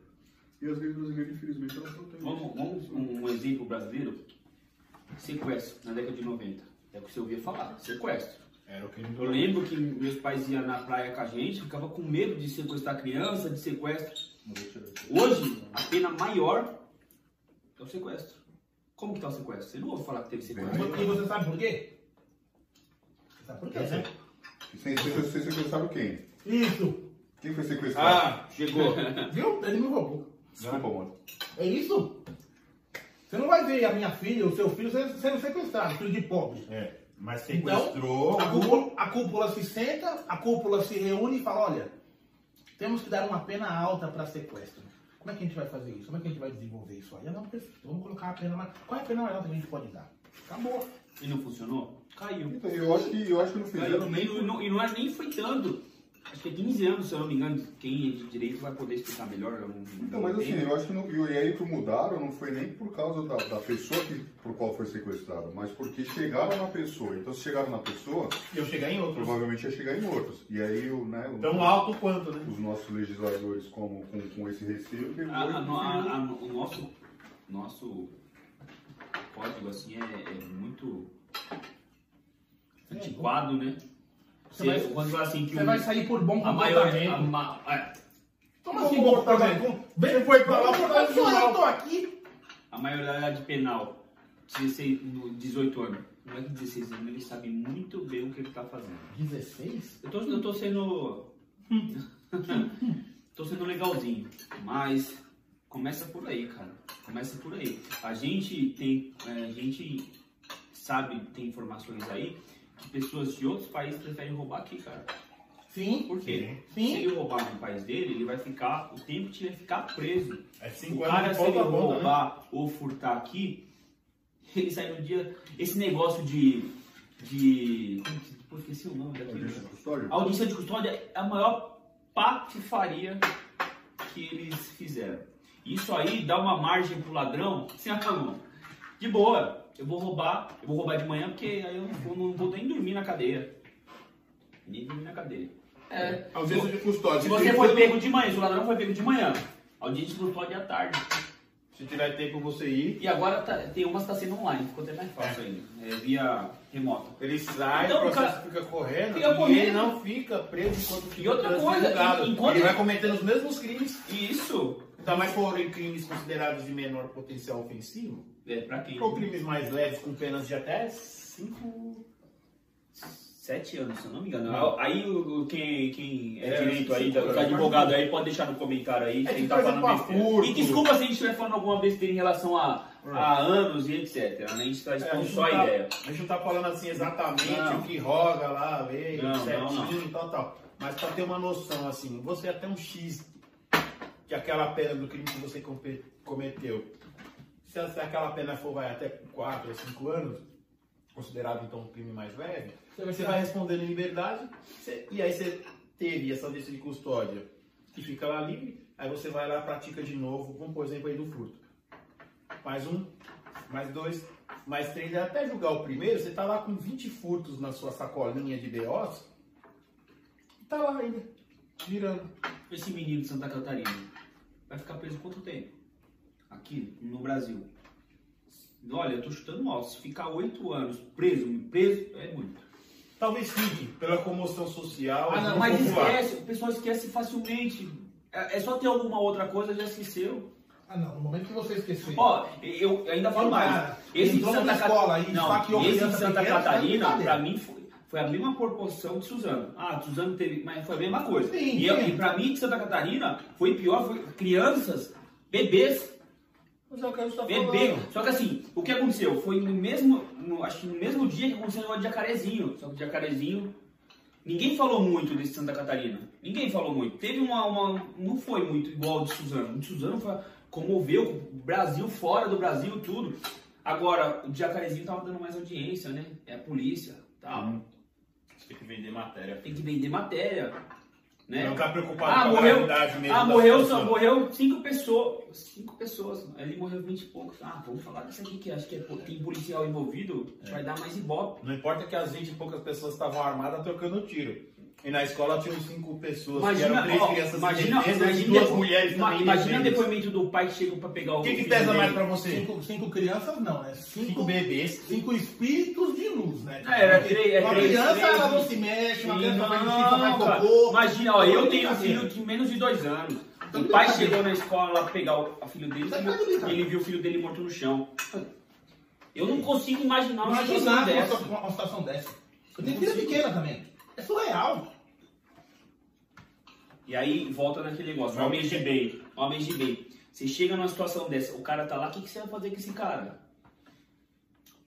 E as leis brasileiras, infelizmente, elas protegem Vamos, isso. vamos um, um exemplo brasileiro. Sequestro, na década de 90. É o que você ouvia falar, sequestro. Era o que Eu lembro que meus pais iam na praia com a gente, ficava com medo de sequestrar criança, de sequestro. Hoje, a pena maior é o sequestro. Como que tá o sequestro? Você não ouve falar que teve sequestro. E você sabe por quê? Você sabe por quê, né? Você, você, você sequestraram quem? Isso. Quem foi sequestrado? Ah, chegou. Viu? Ele me roubou. Desculpa, mano. É isso? Você não vai ver a minha filha, o seu filho sendo sendo sequestrado, filho de pobre. É, mas Então, sequestrou. a cúpula, a cúpula se senta, a cúpula se reúne e fala, olha, temos que dar uma pena alta para sequestro. Como é que a gente vai fazer isso? Como é que a gente vai desenvolver isso aí? Ah, não, perfeito. Vamos colocar a pena mais. Qual é a pena alta que a gente pode dar? Acabou. E não funcionou? Caiu. Então, eu acho que, eu acho que não Caiu. fizeram E não, e não- não é, nem foi tanto. Acho que é 15 anos, se eu não me engano. Quem é de direito vai poder explicar melhor. não- Então, mas assim, eu acho que não, e aí que mudaram não foi nem por causa da, da pessoa que, por qual foi sequestrada, mas porque chegaram na pessoa. Então, se chegaram na pessoa, eu chegar em outros. provavelmente ia chegar em outros. E aí, o, né, o- Tão alto quanto, né? os nossos legisladores, como, com, com esse receio, pegou A- a- a- a- a- o nosso, nosso código assim é, é muito antiquado, né? Você vai- quando assim que Você o- vai sair por bom a maior, comportamento. a ma- é, Como assim bom comportamento? Bem, foi pra lá por causa do Só eu mal. tô aqui. a maioridade penal, 16, no 18 anos. Não é que 16 anos, ele sabe muito bem o que ele tá fazendo. 16? Eu tô, eu tô sendo. tô sendo legalzinho, mas começa por aí, cara. Começa por aí. A gente tem. é, a gente sabe, tem informações aí pessoas de outros países preferem roubar aqui, cara. Sim. Por quê? Sim. Se ele roubar no país dele, ele vai ficar. O tempo que ele vai ficar preso. É O cinco cara, anos de se ele a né? roubar ou furtar aqui, ele sai no dia. Esse negócio de. de. Como que. Pô, esqueci o nome daquilo. Audiência de custódia? A audiência de custódia é a maior patifaria que eles fizeram. Isso aí dá uma margem pro ladrão, assim, ah, não, de boa, eu vou roubar, eu vou roubar de manhã porque aí eu não vou, não vou nem dormir na cadeia. Nem dormir na cadeia. É. Audiência de custódia. Se você foi pego de manhã, se o ladrão foi pego de manhã, audiência de custódia é à tarde. Se tiver tempo você ir, E agora tá- tem umas que tá sendo online, ficou até mais fácil ainda. É via remota. ele sai, Então, o processo cara, fica correndo fica e correndo. ele não fica preso enquanto fica E outra coisa, enquanto- Ele vai cometendo os mesmos crimes, Isso ainda mais forem crimes considerados de menor potencial ofensivo, é pra quem? ou crimes mais leves com penas de até 5... Sete anos, se eu não me engano. Aí o, quem, quem é, É, direito aí, o advogado aí, pode deixar no comentário aí. É quem que, tá falando besteira. E desculpa se a gente estiver falando alguma besteira em relação a, a anos e etc. né? A gente está É, expondo gente só não a tá- ideia. A gente não tá falando assim exatamente Não. o que roga lá, Não, certinho não, e tal, tal. Mas pra ter uma noção, assim, você até um X que aquela pena do crime que você cometeu, se aquela pena for vai até 4 ou 5 anos, considerado então um crime mais leve, você vai respondendo em liberdade, você- e aí você teve essa audiência de custódia que fica lá livre, aí você vai lá pratica de novo, vamos por exemplo aí do furto. Mais um, mais dois, mais três, até julgar o primeiro, você tá lá com 20 furtos na sua sacolinha de BOs, e tá lá ainda, girando. Esse menino de Santa Catarina vai ficar preso quanto tempo? Aqui no Brasil. Olha, eu tô chutando alto. Se ficar oito anos preso, preso, é muito. Talvez fique, pela comoção social, Ah, não, mas popular. esquece, o pessoal esquece facilmente. É é só ter alguma outra coisa, já esqueceu. Ah, não. No momento que você esquecer. Ó, eu ainda falo mais. cara Esse de Santa escola e Não, esse de Santa pequena, Catarina, foi pra mim, foi, foi a mesma proporção de Suzano. Ah, Suzano teve. Mas foi a mesma coisa. Sim, e, eu, e pra mim, de Santa Catarina, foi pior, foi crianças, bebês, Mas é tá. Só que assim, o que aconteceu? Foi no mesmo. no- acho que no mesmo dia que aconteceu o negócio de jacarezinho. Só que o jacarezinho. Ninguém falou muito desse Santa Catarina. Ninguém falou muito. Teve uma. uma- não foi muito igual o de Suzano. O de Suzano foi, comoveu o Brasil, fora do Brasil, tudo. Agora, o Jacarezinho tava dando mais audiência, né? É a polícia, tal. Uhum. Você tem que vender matéria. Tem que vender matéria, né? Não ficar preocupado Ah, com a morreu, gravidade mesmo ah, morreu, só morreu cinco pessoas. Cinco pessoas. Ele morreu 20 e poucos. Ah, vamos falar disso aqui que acho que é, tem policial envolvido, É. vai dar mais ibope. Não importa que as 20 e poucas pessoas estavam armadas trocando tiro. E na escola tinham cinco pessoas, que Imagina, eram três ó, crianças imagina, e imagina, duas mulheres ima- também imagina o indefesas. depoimento do pai que chegou pra pegar o. O que, que pesa mais pra você? Cinco, cinco crianças não, né? Cinco, Cinco bebês. cinco espíritos de luz, né? É, era três- é uma três- criança três- ela não se mexe, uma criança não, faz cara. cocô. Imagina, ó, eu tenho um filho de menos de dois anos. Tá O pai chegou na escola lá pegar o filho dele Tá e ele viu o filho dele morto no chão. Eu não consigo imaginar uma situação dessa. uma situação dessa. Eu tenho filha pequena também. É surreal. E aí volta naquele negócio, homens de bem, homens de bem. Você chega numa situação dessa, o cara tá lá, o que, que você vai fazer com esse cara?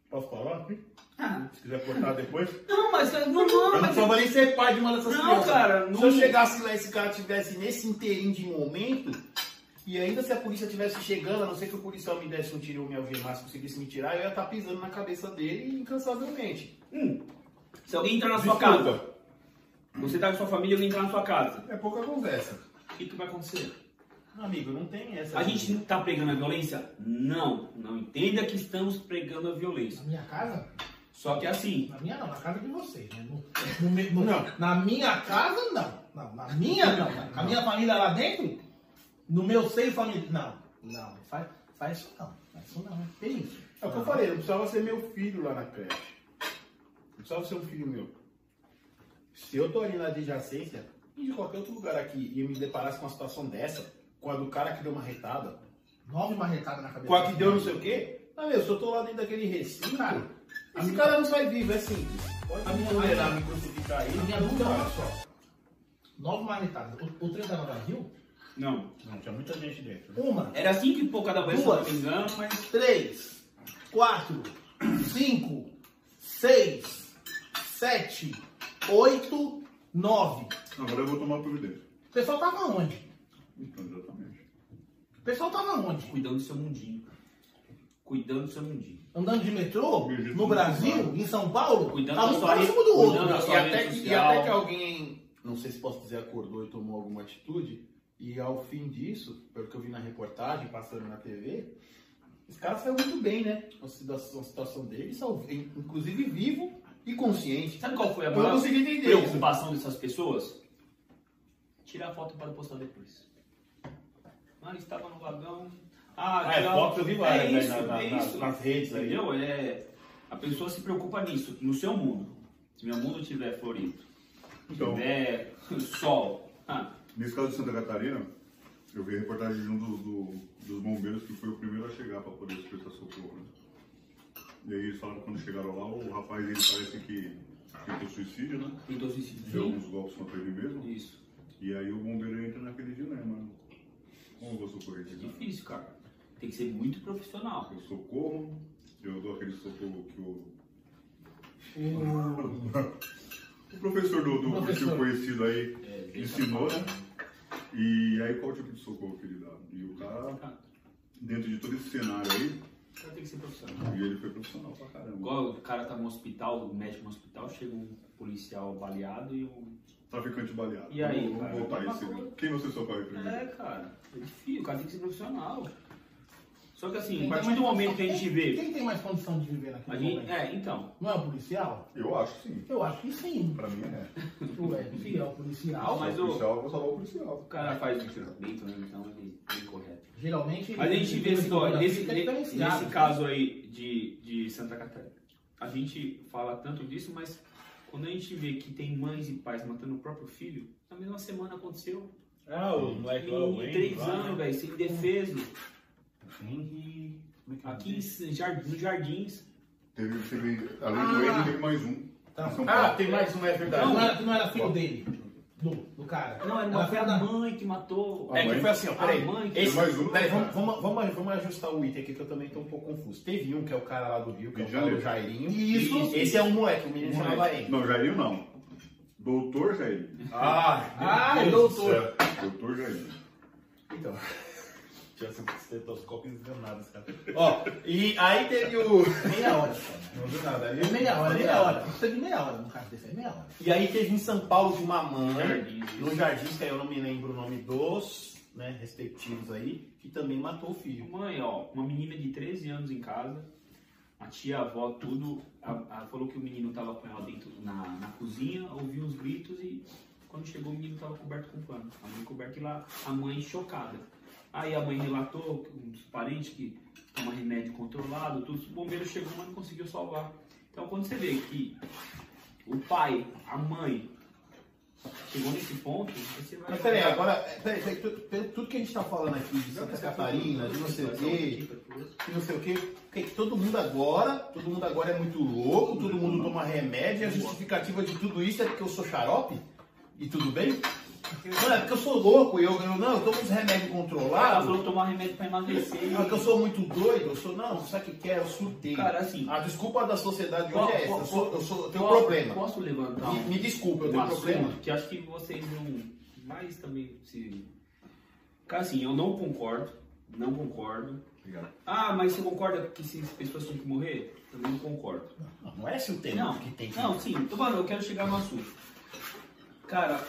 Posso falar? Ah, Se quiser cortar depois. não, mas não, não, Eu não mas sou nem ser pai de uma dessas Não, crianças. cara, Se não- eu chegasse lá e esse cara tivesse nesse inteirinho de momento, e ainda se a polícia tivesse chegando, a não ser que o policial me desse um tiro ou me algemasse, conseguisse me tirar, eu ia estar pisando na cabeça dele incansavelmente. hum, se alguém entrar na sua Desculpa. casa, você tá com sua família e alguém entrar na sua casa, É pouca conversa. o que, que vai acontecer? Amigo, não tem essa. A gente não tá pregando a violência? Não, não entenda que estamos pregando a violência. Na minha casa? Só que assim, Na minha não, na casa de vocês. Né? No, no no- Não. Na minha casa, não. não. Na minha, não. Na, a minha família lá dentro, no meu seio familiar. Não, não. Faz, faz isso não. Faz isso não. Que isso? É o que eu falei, não precisava ser meu filho lá na creche. Não precisava ser um filho meu. Se eu tô ali na adjacência, e de qualquer outro lugar aqui, e eu me deparasse com uma situação dessa, com a do cara que deu uma retada, Nove marretadas na cabeça. com a que deu não sei o quê, ah, meu, se eu tô lá dentro daquele recinto, Cara, esse a cara não sai vivo, é simples. Pode A minha- condenar, me crucificar aí. A minha dúvida é uma só. Nove marretadas. O, o trem tava vazio? não. Não, tinha muita gente dentro. Uma, Era cinco e pouco cada vez, se eu não Duas. me engano, mas três, quatro, cinco, seis, sete, oito, nove. Agora eu vou tomar providência. O pessoal tava onde? Então, exatamente. O pessoal tava onde? cuidando do seu mundinho. Cuidando do seu mundinho. Andando de metrô, Acredito no Brasil, em São Paulo, Cuidando tava da um sua próximo do outro. cuidando da E sua até, rede que, e social. até que alguém, não sei se posso dizer, acordou e tomou alguma atitude, e ao fim disso, pelo que eu vi na reportagem, passando na TV, esse cara saiu muito bem, né? A situação, a situação dele, saiu, inclusive vivo e consciente. Sabe qual foi a maior preocupação dessas pessoas? Tirar a foto para postar depois. Mano, estava no vagão. Ah, Ah, é, tirar- fotos eu vi várias, é né, isso, na- na- é nas- isso. nas redes aí. Entendeu? É, a pessoa se preocupa nisso, no seu mundo. Se meu mundo tiver florido, Então, tiver sol. Ah, nesse caso de Santa Catarina, eu vi a reportagem de um dos, do- dos bombeiros que foi o primeiro a chegar para poder prestar socorro. Né? E aí eles falaram que quando chegaram lá, o rapaz ele parece que tentou suicídio, né? tentou suicídio. Deu alguns golpes contra ele mesmo. Isso. E aí o bombeiro entra naquele dilema. né? Como eu vou socorrer esse cara? Difícil, cara. Tem que ser muito profissional. Eu socorro, eu dou aquele socorro que o, o professor do, do Professor. cursinho conhecido aí É, ensinou, né? E aí qual o tipo de socorro que ele dá? E o cara, dentro de todo esse cenário aí, cara tem que ser profissional. e ele foi profissional pra caramba. Igual o cara tá no hospital, o médico no hospital, chega um policial baleado e um. Traficante baleado. E aí, Vamos, cara? Quem você socorre primeiro? É, cara, é difícil, o cara tem que ser profissional. Só que assim, Quem a partir do momento condição- que a gente quem- vê. Quem tem mais condição de viver A naquele gente, momento? é, então. Não é o policial? Eu acho que sim. Eu acho que sim. Pra mim é. Tu é, se é o policial, Mas o o- policial, eu vou salvar o policial. O cara faz um tratamento, né? Então ele é incorreto. geralmente... Mas a gente vê assim, ó, nesse, diferenciado. nesse caso aí de, de Santa Catarina, a gente fala tanto disso, mas quando a gente vê que tem mães e pais matando o próprio filho, na mesma semana aconteceu. Ah, o moleque lá, o três anos, velho, sem defeso. Henry- como é é Aqui em Jar- nos jardins. Teve, teve, além Ah. do Wade, teve mais um. Tá. Em São Ah, Paulo. tem mais um, é verdade. Não, era, não era filho dele, do, do cara. Não, era uma filha filha da mãe que matou. É que foi assim, ó, peraí. A mãe que- Esse, Mais um. peraí, vamos, vamos, vamos, vamos ajustar o item aqui que eu também tô um pouco confuso. Teve um que é o cara lá do Rio, que é o cara do Janeiro. Jairinho. Isso. Esse é um moleque, o menino chamava Henry. Não, Jairinho não. Doutor Jairinho. Ah, Ah, é doutor. Doutor Jairinho. Então, um estetoscópio nada, esse cara. Ó, e aí teve o. Meia hora. Não viu nada. Aí É meia hora, meia hora. De meia hora no caso desse aí, meia hora. E aí teve em São Paulo de uma mãe, no Jardins, que aí eu não me lembro o nome dos, né, respectivos aí, que também matou o filho. Mãe, ó, uma menina de 13 anos em casa, a tia, a avó, tudo, a, a- falou que o menino tava com ela dentro na, na cozinha, ouviu uns gritos e quando chegou o menino tava coberto com pano. A mãe coberta e lá, a mãe chocada. Aí a mãe relatou que uns parentes que toma remédio controlado, tudo, o bombeiro chegou, mas não conseguiu salvar. Então quando você vê que o pai, a mãe, chegou nesse ponto, aí você vai. Mas peraí, agora, é, peraí, peraí, tu- peraí, tudo que a gente tá falando aqui de Santa Catarina, de não sei o quê, de não sei o quê, porque todo mundo agora, todo mundo agora é muito louco, todo mundo toma remédio, e a justificativa de tudo isso é porque eu sou xarope? E tudo bem? Não, é porque eu sou louco, eu, eu não, eu tomo uns remédios Ela controlados, falou tomar remédio pra emagrecer. não, é que eu sou muito doido, eu sou, não, sabe o que que é? Eu surtei. Cara, assim- A desculpa da sociedade hoje é essa, eu, sou, eu, sou, eu tenho um Posso- problema. Posso levantar Me, um, me desculpa, eu um tenho assunto problema. que acho que vocês não. Mais também se. Cara, assim, eu não concordo. Não concordo. Obrigado. Ah, mas você concorda que se as pessoas têm que morrer? Também não concordo. Não, não é se o tema Não, que tem que não, sim. Então, mano, eu quero chegar no assunto. Cara,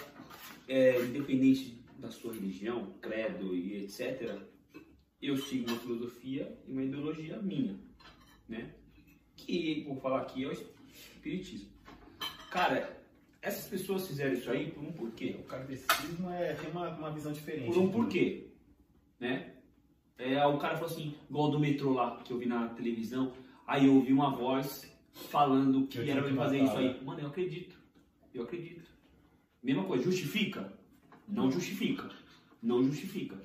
é, independente da sua religião, credo e etc., eu sigo uma filosofia e uma ideologia minha, né? Que, vou falar aqui, é o espiritismo. Cara, essas pessoas fizeram isso aí por um porquê. O kardecismo é, tem uma, uma visão diferente. Por um porquê, né? É, o cara falou assim, igual do metrô lá, que eu vi na televisão, aí eu ouvi uma voz falando que Eu era pra que fazer isso né? aí. Mano, eu acredito. Eu acredito. Mesma coisa, justifica? Não justifica. Não justifica.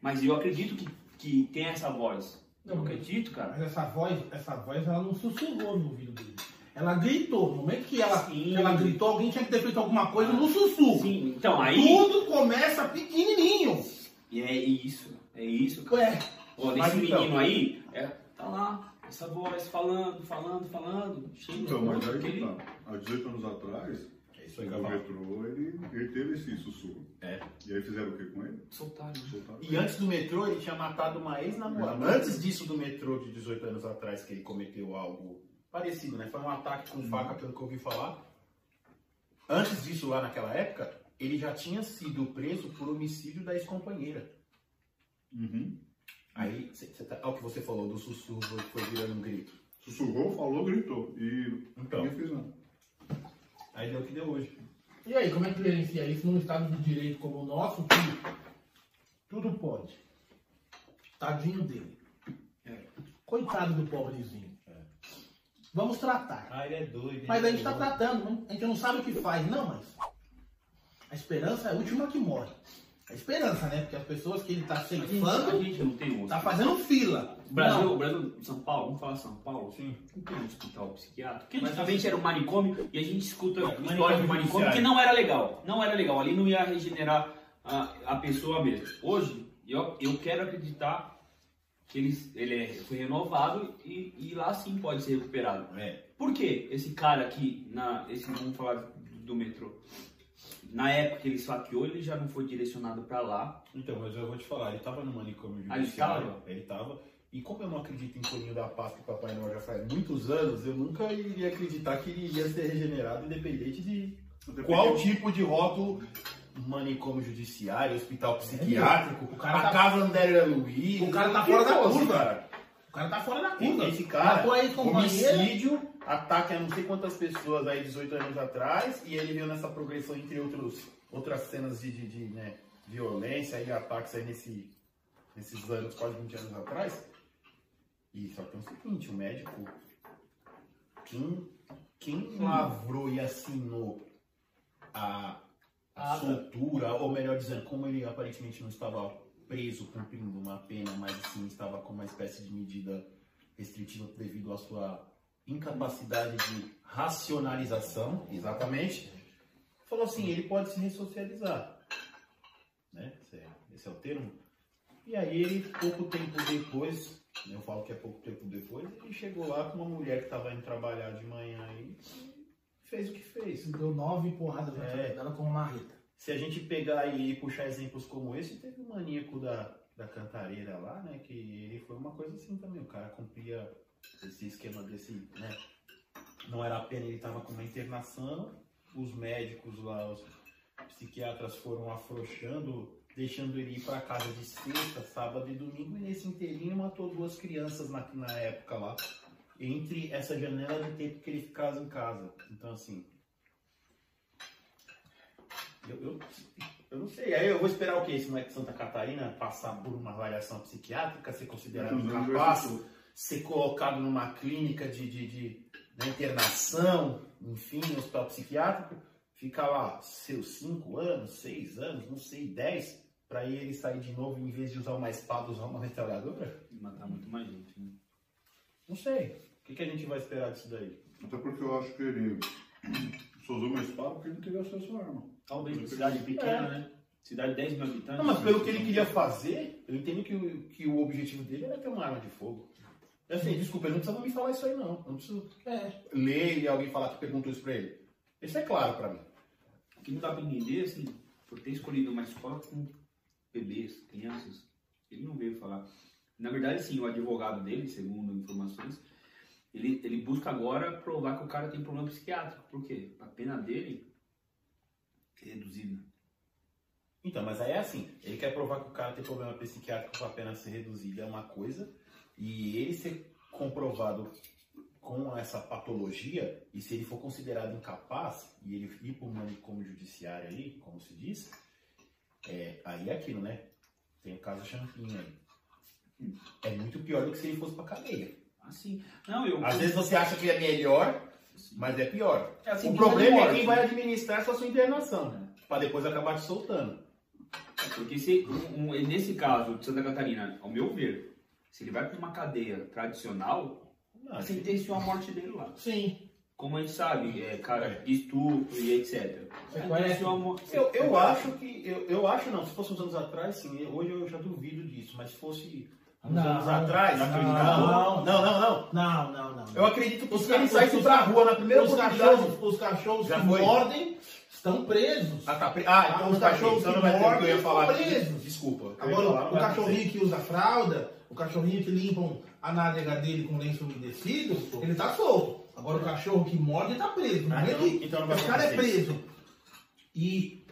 Mas eu acredito que, que tem essa voz. Eu Não, acredito, cara. Mas essa voz, essa voz, ela não sussurrou no ouvido dele. Ela gritou. No momento que ela, Sim. que ela gritou, alguém tinha que ter feito alguma coisa no sussurro. Sim, então aí. Tudo começa pequenininho. E é isso. É isso, cara. Ué, Ó, nesse então- menino aí, é, tá lá, essa voz falando, falando, falando. Chega Então, mas aí que tá. Há 18 anos atrás, isso aí que eu o ia falar. metrô, ele, ele teve esse sussurro. É. E aí fizeram o que com ele? Soltaram. né? Soltaram. E antes do metrô, ele tinha matado uma ex-namorada. Antes disso do metrô de 18 anos atrás, que ele cometeu algo parecido, né? Foi um ataque com faca, pelo que eu ouvi falar. Antes disso, lá naquela época, ele já tinha sido preso por homicídio da ex-companheira. Uhum. Aí, cê, cê tá, olha o que você falou do sussurro que foi virando um grito. Sussurrou, falou, gritou. E Então. ninguém fez nada. Aí deu o que deu hoje. E aí, como é que gerencia isso num Estado de Direito como o nosso, que tudo pode? Tadinho dele. É. Coitado do pobrezinho. Vamos tratar. Ah, ele é doido. Mas a gente está tratando, né? a gente não sabe o que faz. Não, mas a esperança é a última que morre. A esperança, né? Porque as pessoas que ele está ceifando, gente não tem tá fazendo fila. Brasil, Não. Brasil, São Paulo, vamos falar São Paulo? Sim. Não tem um hospital psiquiátrico. Que antigamente era um manicômio e a gente escuta manicômio história de manicômio judiciário. que não era legal. Não era legal. Ali não ia regenerar a, a pessoa mesmo. Hoje, eu, eu quero acreditar que ele, ele é- foi renovado e, e lá sim pode ser recuperado. É. Por que esse cara aqui, na, esse, vamos falar do metrô, na época que ele esfaqueou, ele já não foi direcionado para lá. Então, mas eu vou te falar, ele tava no manicômio Ah, ele judiciário. tava? Ele tava. E como eu não acredito em Toninho da Páscoa e Papai Noel já faz muitos anos, eu nunca iria acreditar que ele ia ser regenerado independente de Até qual tipo de rótulo manicômio judiciário, hospital psiquiátrico, O cara a tá- casa André Luiz. O cara tá que fora da curva. cara. O cara tá fora da curva. Esse cara, aí companheira. homicídio, ataque a não sei quantas pessoas aí 18 anos atrás, e ele veio nessa progressão, entre outros, outras cenas de, de, de, né, violência e ataques aí nesse, nesses anos, quase 20 anos atrás. E só tem o seguinte, o médico, quem, quem lavrou e assinou a, a Ah, tá. soltura, ou melhor dizendo, como ele aparentemente não estava preso cumprindo uma pena, mas sim estava com uma espécie de medida restritiva devido à sua incapacidade de racionalização, exatamente, falou assim, ele pode se ressocializar, né? Esse é, esse é o termo. E aí ele, pouco tempo depois, eu falo que é pouco tempo depois, ele chegou lá com uma mulher que estava indo trabalhar de manhã e fez o que fez. Deu nove porradas na É. dela com uma marreta. se a gente pegar e puxar exemplos como esse, teve o maníaco da, da cantareira lá, né? Que ele foi uma coisa assim também. O cara cumpria esse esquema desse, né? Não era a pena, ele estava com uma internação. Os médicos lá, os psiquiatras foram afrouxando, deixando ele ir para casa de sexta, sábado e domingo. E nesse inteirinho matou duas crianças na, na época lá. Entre essa janela de tempo que ele ficava em casa. Então, assim, eu, eu, eu não sei. Aí eu vou esperar o quê? Esse moleque de Santa Catarina passar por uma avaliação psiquiátrica, ser considerado incapaz, vai ser- colocado numa clínica de, de, de- na internação, enfim, no hospital psiquiátrico, ficar lá seus 5 anos, 6 anos, não sei, 10, para ele sair de novo em vez de usar uma espada, usar uma metralhadora? E matar muito mais gente. Né? Não sei. O que, que a gente vai esperar disso daí? Até porque eu acho que ele só usou uma espada porque ele não teve acesso à arma. Talvez cidade pequena, né? Cidade de 10 mil habitantes. Não, mas pelo que ele queria fazer, eu entendo que o, que o objetivo dele era ter uma arma de fogo. Assim, desculpa, ele não precisava me falar isso aí, não. Eu não preciso É. ler e alguém falar que perguntou isso pra ele. Isso é claro pra mim. O que não dá pra entender, assim, por ter escolhido uma escola com bebês, crianças, ele não veio falar. Na verdade, sim, o advogado dele, segundo informações, ele, ele busca agora provar que o cara tem problema psiquiátrico. Por quê? A pena dele é reduzida. Então, mas aí é assim, ele quer provar que o cara tem problema psiquiátrico com a pena ser reduzida é uma coisa, e ele ser comprovado com essa patologia, e se ele for considerado incapaz, e ele ir para o manicômio judiciário aí, como se diz, é, aí é aquilo, né? Tem o caso Champinho aí. É muito pior do que se ele fosse pra cadeia. Assim, não, eu... Às vezes você acha que é melhor, mas é pior. É assim, o problema é morte, quem vai né? administrar essa sua internação, pra depois acabar te soltando. Porque se, um- um- nesse caso de Santa Catarina, ao meu ver, se ele vai para uma cadeia tradicional, Não, sentenciou a morte dele lá. Sim. Como a gente sabe, é, cara, de estupro e etc. Você Sentenciou a morte. Eu, eu acho que. Eu, eu acho não, se fosse uns anos atrás, sim, hoje eu já duvido disso, mas se fosse uns Não, anos atrás, não, não, não, não, não. Não, não, não. Eu acredito que Os se ele saísse pra rua na primeira os oportunidade. cachorros, os cachorros Já que mordem estão presos. Ah, tá, pre- ah, então Os os cachorros cachorros então que eu ia mordem falar estão presos. Desculpa. Agora, falar, o cachorrinho que usa fralda, o cachorrinho que limpam a nádega dele com lenço umedecido, ele tá solto. Agora o cachorro que morde tá preso. Ah, Não é então- que então não cara é preso. E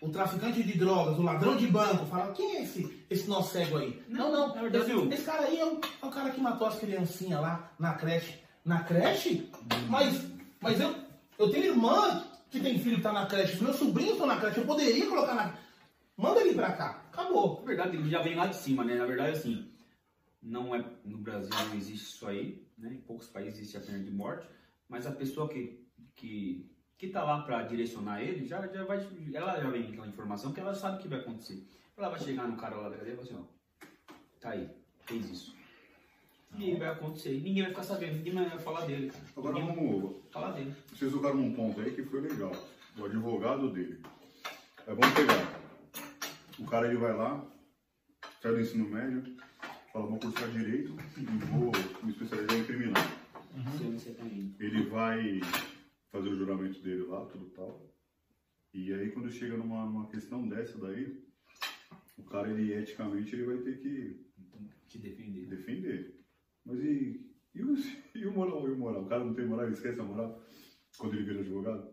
o traficante de drogas, o ladrão de banco, fala, quem é esse, esse nosso cego aí? Não, não, verdade, esse, eu- esse cara aí é o, é o cara que matou as criancinhas lá na creche. Na creche? Mas, mas eu, eu tenho irmã que tem filho que tá na creche, os meus sobrinhos estão na creche, eu poderia colocar na... Manda ele pra cá, acabou. Na verdade, ele já vem lá de cima, né? Na verdade, assim, não é no Brasil não existe isso aí, né? Em poucos países existe a pena de morte, mas a pessoa que que que tá lá para direcionar ele já já vai ela já vem com aquela informação que ela sabe o que vai acontecer. Ela vai chegar no cara lá da cadeia e falar assim, ó, tá aí, fez isso. E aí vai acontecer, ninguém vai ficar sabendo, ninguém vai falar dele, cara. Agora ninguém vamos. falar dele. Vocês tocaram num ponto aí que foi legal. O advogado dele. Aí vamos pegar. O cara ele vai lá, sai do ensino médio, fala, vou cursar direito e vou me especializar em criminal. Você tá. Ele vai fazer o juramento dele lá, tudo tal. E aí quando chega numa, numa questão dessa daí, o cara ele eticamente ele vai ter que Te defender. defender. Mas e, e, o, e o moral? E o moral? O cara não tem moral, ele esquece a moral quando ele vira advogado?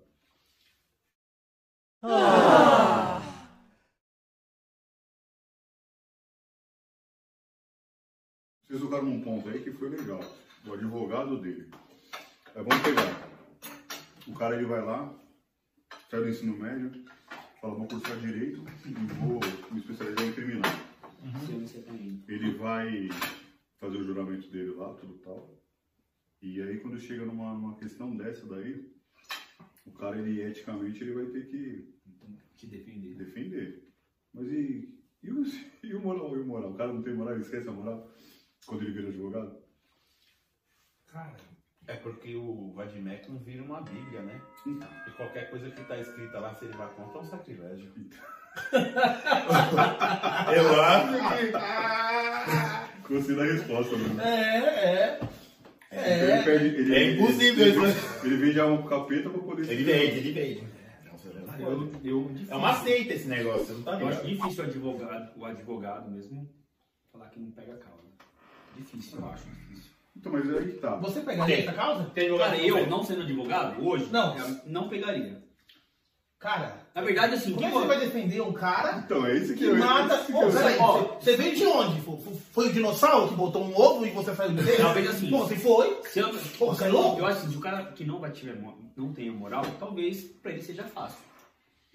Vocês tocaram num ponto aí que foi legal. O advogado dele. Aí vamos pegar. O cara ele vai lá, sai do ensino médio, fala, vou cursar direito e vou me especializar em criminal. Você tá indo. Ele vai fazer o juramento dele lá, tudo tal. E aí quando chega numa, numa questão dessa daí, o cara ele eticamente ele vai ter que Te defender. defender. Mas e, e, o, e o moral? E o moral? O cara não tem moral, ele esquece a moral quando ele vira advogado? Cara, É porque o Vadimec não vira uma bíblia, né? Então. E qualquer coisa que tá escrita lá, se ele vai contra, é um sacrilégio. Eu acho que... Gostei da resposta, mano. é, é. Então ele perde- ele- É impossível ele, isso, ele, né? ele vende a alma pro capeta pra poder Ele vende, ele vende. É eu, eu. É uma seita esse negócio, não tá Eu acho difícil o advogado, o advogado mesmo falar que não pega a causa. Difícil, eu acho difícil. Então, mas aí que tá. Você pegaria Tem. essa causa? Tem Cara, que eu, não sendo advogado, hoje, Não. eu não pegaria. Cara, Na verdade, assim, como é que que você vai defender um cara Então, é isso que, que eu mata. que eu- peraí, ó. você, veio de onde? Foi, foi o dinossauro que botou um ovo e você saiu dele? Veja assim. Pô, você foi? se eu, Pô, você é louco? eu acho assim, se o cara que não vai tiver, mo- não tenha moral, talvez pra ele seja fácil.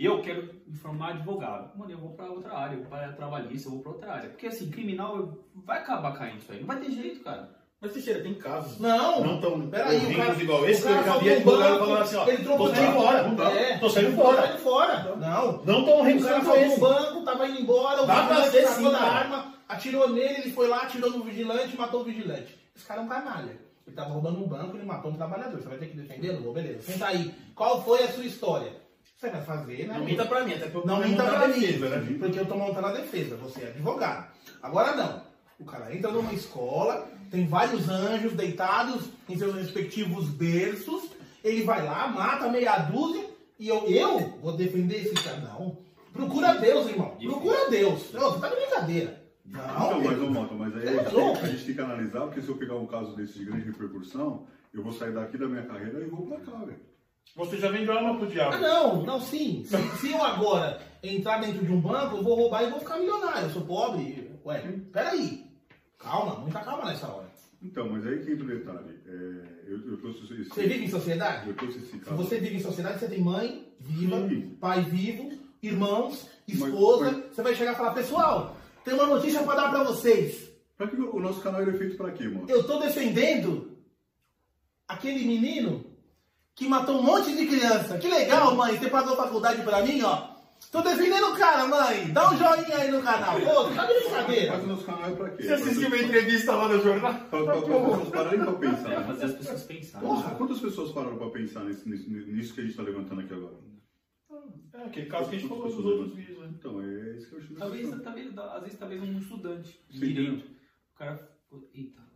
Eu quero me formar advogado. Mano, eu vou pra outra área, eu vou pra trabalhista, eu vou pra outra área. Porque assim, criminal vai acabar caindo isso aí. Não vai ter jeito, cara. Mas Teixeira, tem casos. Não. Não tão Peraí, o cara, igual esse, o cara eu vi advogado banco, falando assim, ó, ele trocou tô saindo fora, não tá? É, Tô saindo Tô fora. saindo fora. Não. Não tão O horríveis cara faltou esse. um banco, tava indo embora, o Dá pra ser sim, da arma, atirou nele, ele foi lá, atirou no vigilante, matou o vigilante. Esse cara é um canalha. Ele tava roubando um banco, ele matou um trabalhador. Você vai ter que defender? Não vou, beleza. Senta aí. Qual foi a sua história? Você vai fazer, né? Não minta pra mim, até porque eu Não tô minta montando pra a mim, defesa, né? porque eu tô montando a defesa. Você é advogado. Agora não. O cara entra numa escola, tem vários anjos deitados em seus respectivos berços. Ele vai lá, mata meia dúzia e eu, eu vou defender esse cara. Não. Procura Deus, irmão. Procura Deus. Não, você tá de brincadeira. Não. Então, mas, ô, Mota, mas aí a é gente, a gente tem que analisar, porque se eu pegar um caso desse de grande repercussão, eu vou sair daqui da minha carreira e vou pra cá, velho. Você já vendeu alma pro diabo. Ah, não, não, sim. Se, se eu agora entrar dentro de um banco, eu vou roubar e vou ficar milionário. Eu sou pobre. Ué, peraí. Calma, muita calma nessa hora. Então, mas aí que entra o detalhe. É, eu, eu trouxe esse, Você vive em sociedade? eu trouxe esse Se caso. você vive em sociedade, você tem mãe viva, Sim. pai vivo, irmãos, Mas- esposa. mas- Você vai chegar e falar, pessoal, tem uma notícia pra dar pra vocês. Pra que o nosso canal é feito pra quê, mano? Eu tô defendendo aquele menino que matou um monte de criança. Que legal, mãe, você pagou faculdade pra mim, ó. Tô defendendo o cara, mãe. Dá um joinha aí no canal. Pô, tá de brincadeira. Mas o nosso canal é pra quê? Você assistiu uma entrevista lá no jornal? Pra, pra, pra pessoas pararem pra pensar. É né? fazer as pessoas pensarem. Porra, quantas pessoas pararam pra pensar nesse, nesse- nisso que a gente tá levantando aqui agora? É, aquele caso que a gente falou pessoas outros levantam? vídeos, né? Então, é isso que eu acho Talvez, talvez, às vezes, talvez um estudante direito. O cara. Eita.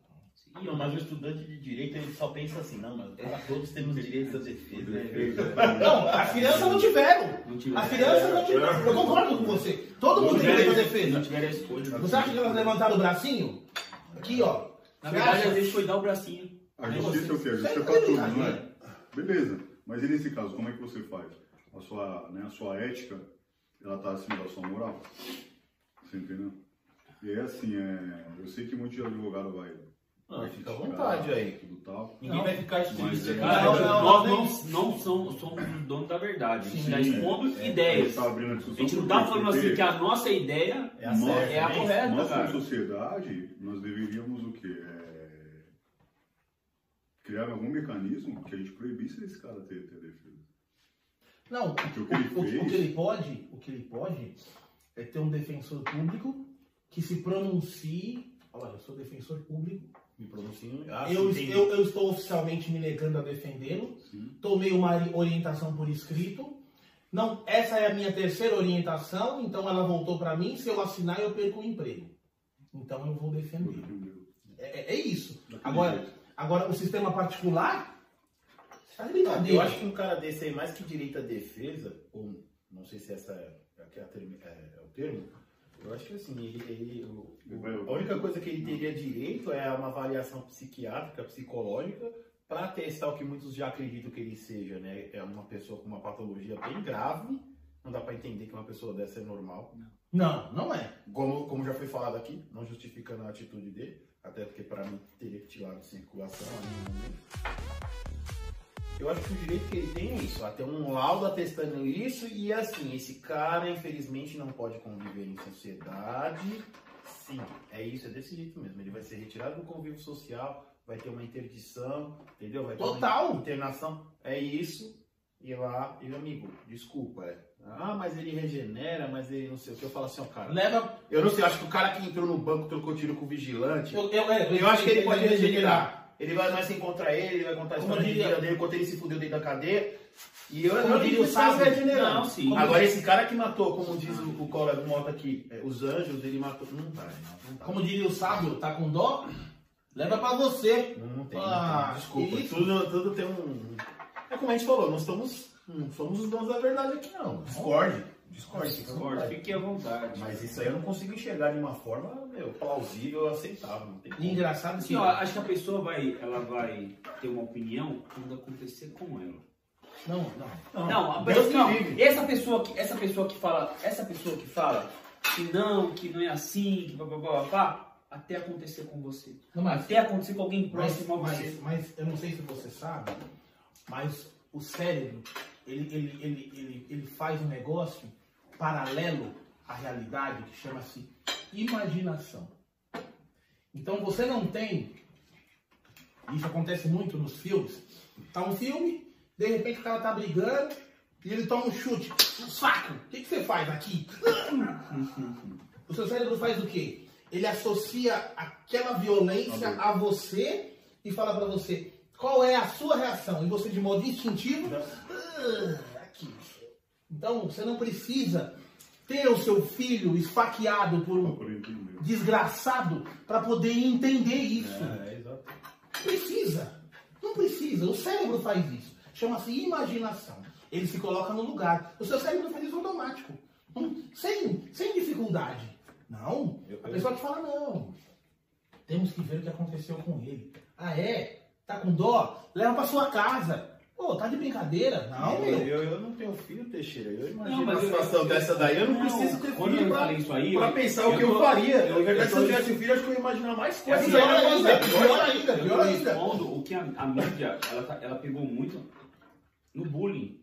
Não, mas o estudante de direito ele só pensa assim, não, mas todos temos direitos à defesa. Não, as crianças não tiveram. Não tiver. As crianças não tiveram. Eu concordo com você. Todo mundo tem direito à defesa. não tiver a escolha. Você acha que elas levantaram o bracinho? Aqui, ó. Na Você verdade, acha? às vezes foi dar o bracinho. A justiça é o quê? A justiça é pra tudo, não é? brincadeira. Beleza. Mas e nesse caso, como é que você faz? A sua, né, a sua ética, ela tá acima da sua moral? Você entendeu? E é assim, é, eu sei que muito advogado vai... Ah, vai fica à vontade aí. Tudo tal. Ninguém vai ficar explícito é-. Cara, Não, não, nós não não, não somos, somos os donos da verdade. A gente está expondo é, ideias. tá a gente não tá quê? falando Porque assim que a nossa ideia É a nós- certa, é a né? correta, Nós, cara. como sociedade, nós deveríamos o quê? É, Criar algum mecanismo que a gente proibisse esse cara ter, ter defesa. Não, Porque o, o que ele o- o fez- que ele pode, o que ele pode é ter um defensor público que se pronuncie. Olha, eu sou defensor público. Me pronuncio. Ah, eu, eu, eu estou oficialmente me negando a defendê-lo. Tomei uma orientação por escrito. Não, essa é a minha terceira orientação, então ela voltou para mim. Se eu assinar, eu perco o emprego. Então eu vou defender. É, é- é isso. Agora, agora o sistema particular. Tá brincadeira. Eu acho que um cara desse aí, mais que direito à defesa, ou não sei se essa é, é, termi- é- é o termo, eu acho que assim, ele, ele- o- o- a única coisa que ele teria direito é uma avaliação psiquiátrica, psicológica, para testar o que muitos já acreditam que ele seja, né? É uma pessoa com uma patologia bem grave, não dá para entender que uma pessoa dessa é normal. Não, não é. Como, como já foi falado aqui, não justificando a atitude dele, até porque para mim teria que tirar de circulação ali no momento. Eu acho que o direito que ele tem é isso, a ter um laudo atestando isso e assim, esse cara infelizmente não pode conviver em sociedade. Sim, é isso, é desse jeito mesmo. Ele vai ser retirado do convívio social, vai ter uma interdição, entendeu? Vai ter Total. uma internação. É isso. E lá, e amigo, desculpa, é. Ah, mas ele regenera, mas ele não sei o que. Eu falo assim, ó, cara. Leva. Eu não sei, eu acho que o cara que entrou no banco trocou tiro com o vigilante. Eu, eu, é, Eu acho que ele pode regenerar. Ele vai mais se encontrar ele, ele vai contar a história de vida dele, quanto ele se fudeu dentro da cadeia. E eu Como não diria o sábio. Não, sim. Agora, esse cara que matou, como diz o, o Moto aqui, é, os anjos, ele matou. Não tá, não, não tá. Como diria o sábio, tá com dó? Leva pra você. Não, não tem, Ah. Desculpa. isso. Tudo, tudo tem um. É como a gente falou, nós estamos Não somos os donos da verdade aqui, não. Discorde. Discorde. fica à Discord, vontade. fique à vontade. Mas isso aí eu não consigo enxergar de uma forma meu, plausível, aceitável. Não E engraçado que. Assim, ó, acho que a pessoa vai, ela vai ter uma opinião quando acontecer com ela. Não, não. Não, a Deus pessoa, não, essa pessoa que essa pessoa que fala, essa pessoa que fala que não, que não é assim, que blá, blá, blá, blá, até acontecer com você. Não, mas Até acontecer com alguém Mas, próximo a você. mas, mas eu não sei se você sabe, mas o cérebro, ele, ele, ele, ele, ele faz um negócio paralelo à realidade que chama-se imaginação. Então você não tem, isso acontece muito nos filmes, tá um filme, de repente o cara tá brigando e ele toma um chute no saco. O que, que você faz aqui? O seu cérebro faz o quê? Ele associa aquela violência a você e fala pra você qual é a sua reação. E você, de modo instintivo, "Ah, aqui. Então, você não precisa ter o seu filho esfaqueado por um desgraçado para poder entender isso. É. Precisa. Não precisa. O cérebro faz isso. Chama-se imaginação. Ele se coloca no lugar. O seu cérebro faz isso automático. Hum, Sem, sem dificuldade. Não. A pessoa que fala, não. Temos que ver o que aconteceu com ele. Ah, é? Tá com dó? Leva pra sua casa. Pô, tá de brincadeira? Não, eu, meu. eu, eu não tenho filho, Teixeira. Eu imagino Não, uma eu- situação eu- dessa daí. Eu não, não, preciso ter quando filho eu pra, isso aí, pra eu- pensar o eu que eu faria. eu- Na verdade, eu se eu tivesse filho, acho que eu ia imaginar mais É coisas. pior ainda, pior ainda, Eu pior ainda. expondo o que a, a mídia, ela, tá- ela pegou muito no bullying.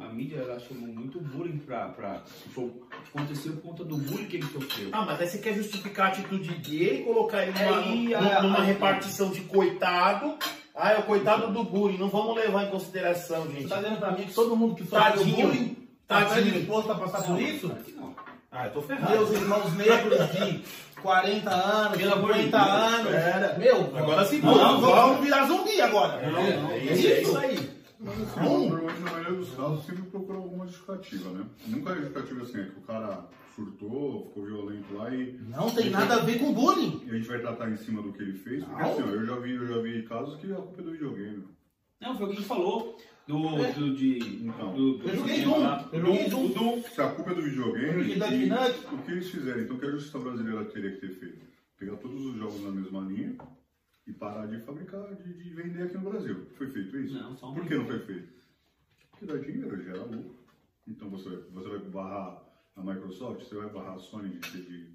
A, mídia, ela chamou muito bullying pra, pra... Tipo, aconteceu por conta do bullying que ele sofreu. Ah, mas aí você quer justificar a atitude dele, colocar ele numa, Aí, numa- a- numa a- repartição de coitado. Ah, é o coitado do bullying. Não vamos levar em consideração, Você gente. tá dizendo pra mim que todo mundo que sofre Tadinho. bullying tá Tadinho. disposto a passar por isso? Não. Ah, eu tô ferrado. Meus irmãos negros de 40 anos, Pelo amor de 50 Deus. anos. Pera. Meu, Agora sim, vamos, vamos, vamos, vamos. virar zumbi agora. Não, É, é, é isso, é isso. aí. Mas assim, normalmente na maioria dos casos sempre procura alguma justificativa, né? Nunca é justificativa assim, é que o cara surtou, ficou violento lá e, Não tem nada a ver com bullying. e a gente vai tratar em cima do que ele fez. Porque Não. assim, ó, eu já vi, eu já vi casos que a culpa é do videogame. Não, foi o que a gente falou do, do, de, Então. do, do Eu joguei Doom, lá. eu joguei Doom. Se a culpa é do videogame, e- Nukem. o que eles fizeram? Então o que a justiça brasileira teria que ter feito? Pegar todos os jogos na mesma linha e parar de fabricar, de, de vender aqui no Brasil. Foi feito isso? Não, só um Por que não foi feito? Porque dá dinheiro, gera lucro. Então você, você vai barrar a Microsoft, você vai barrar a Sony de, de,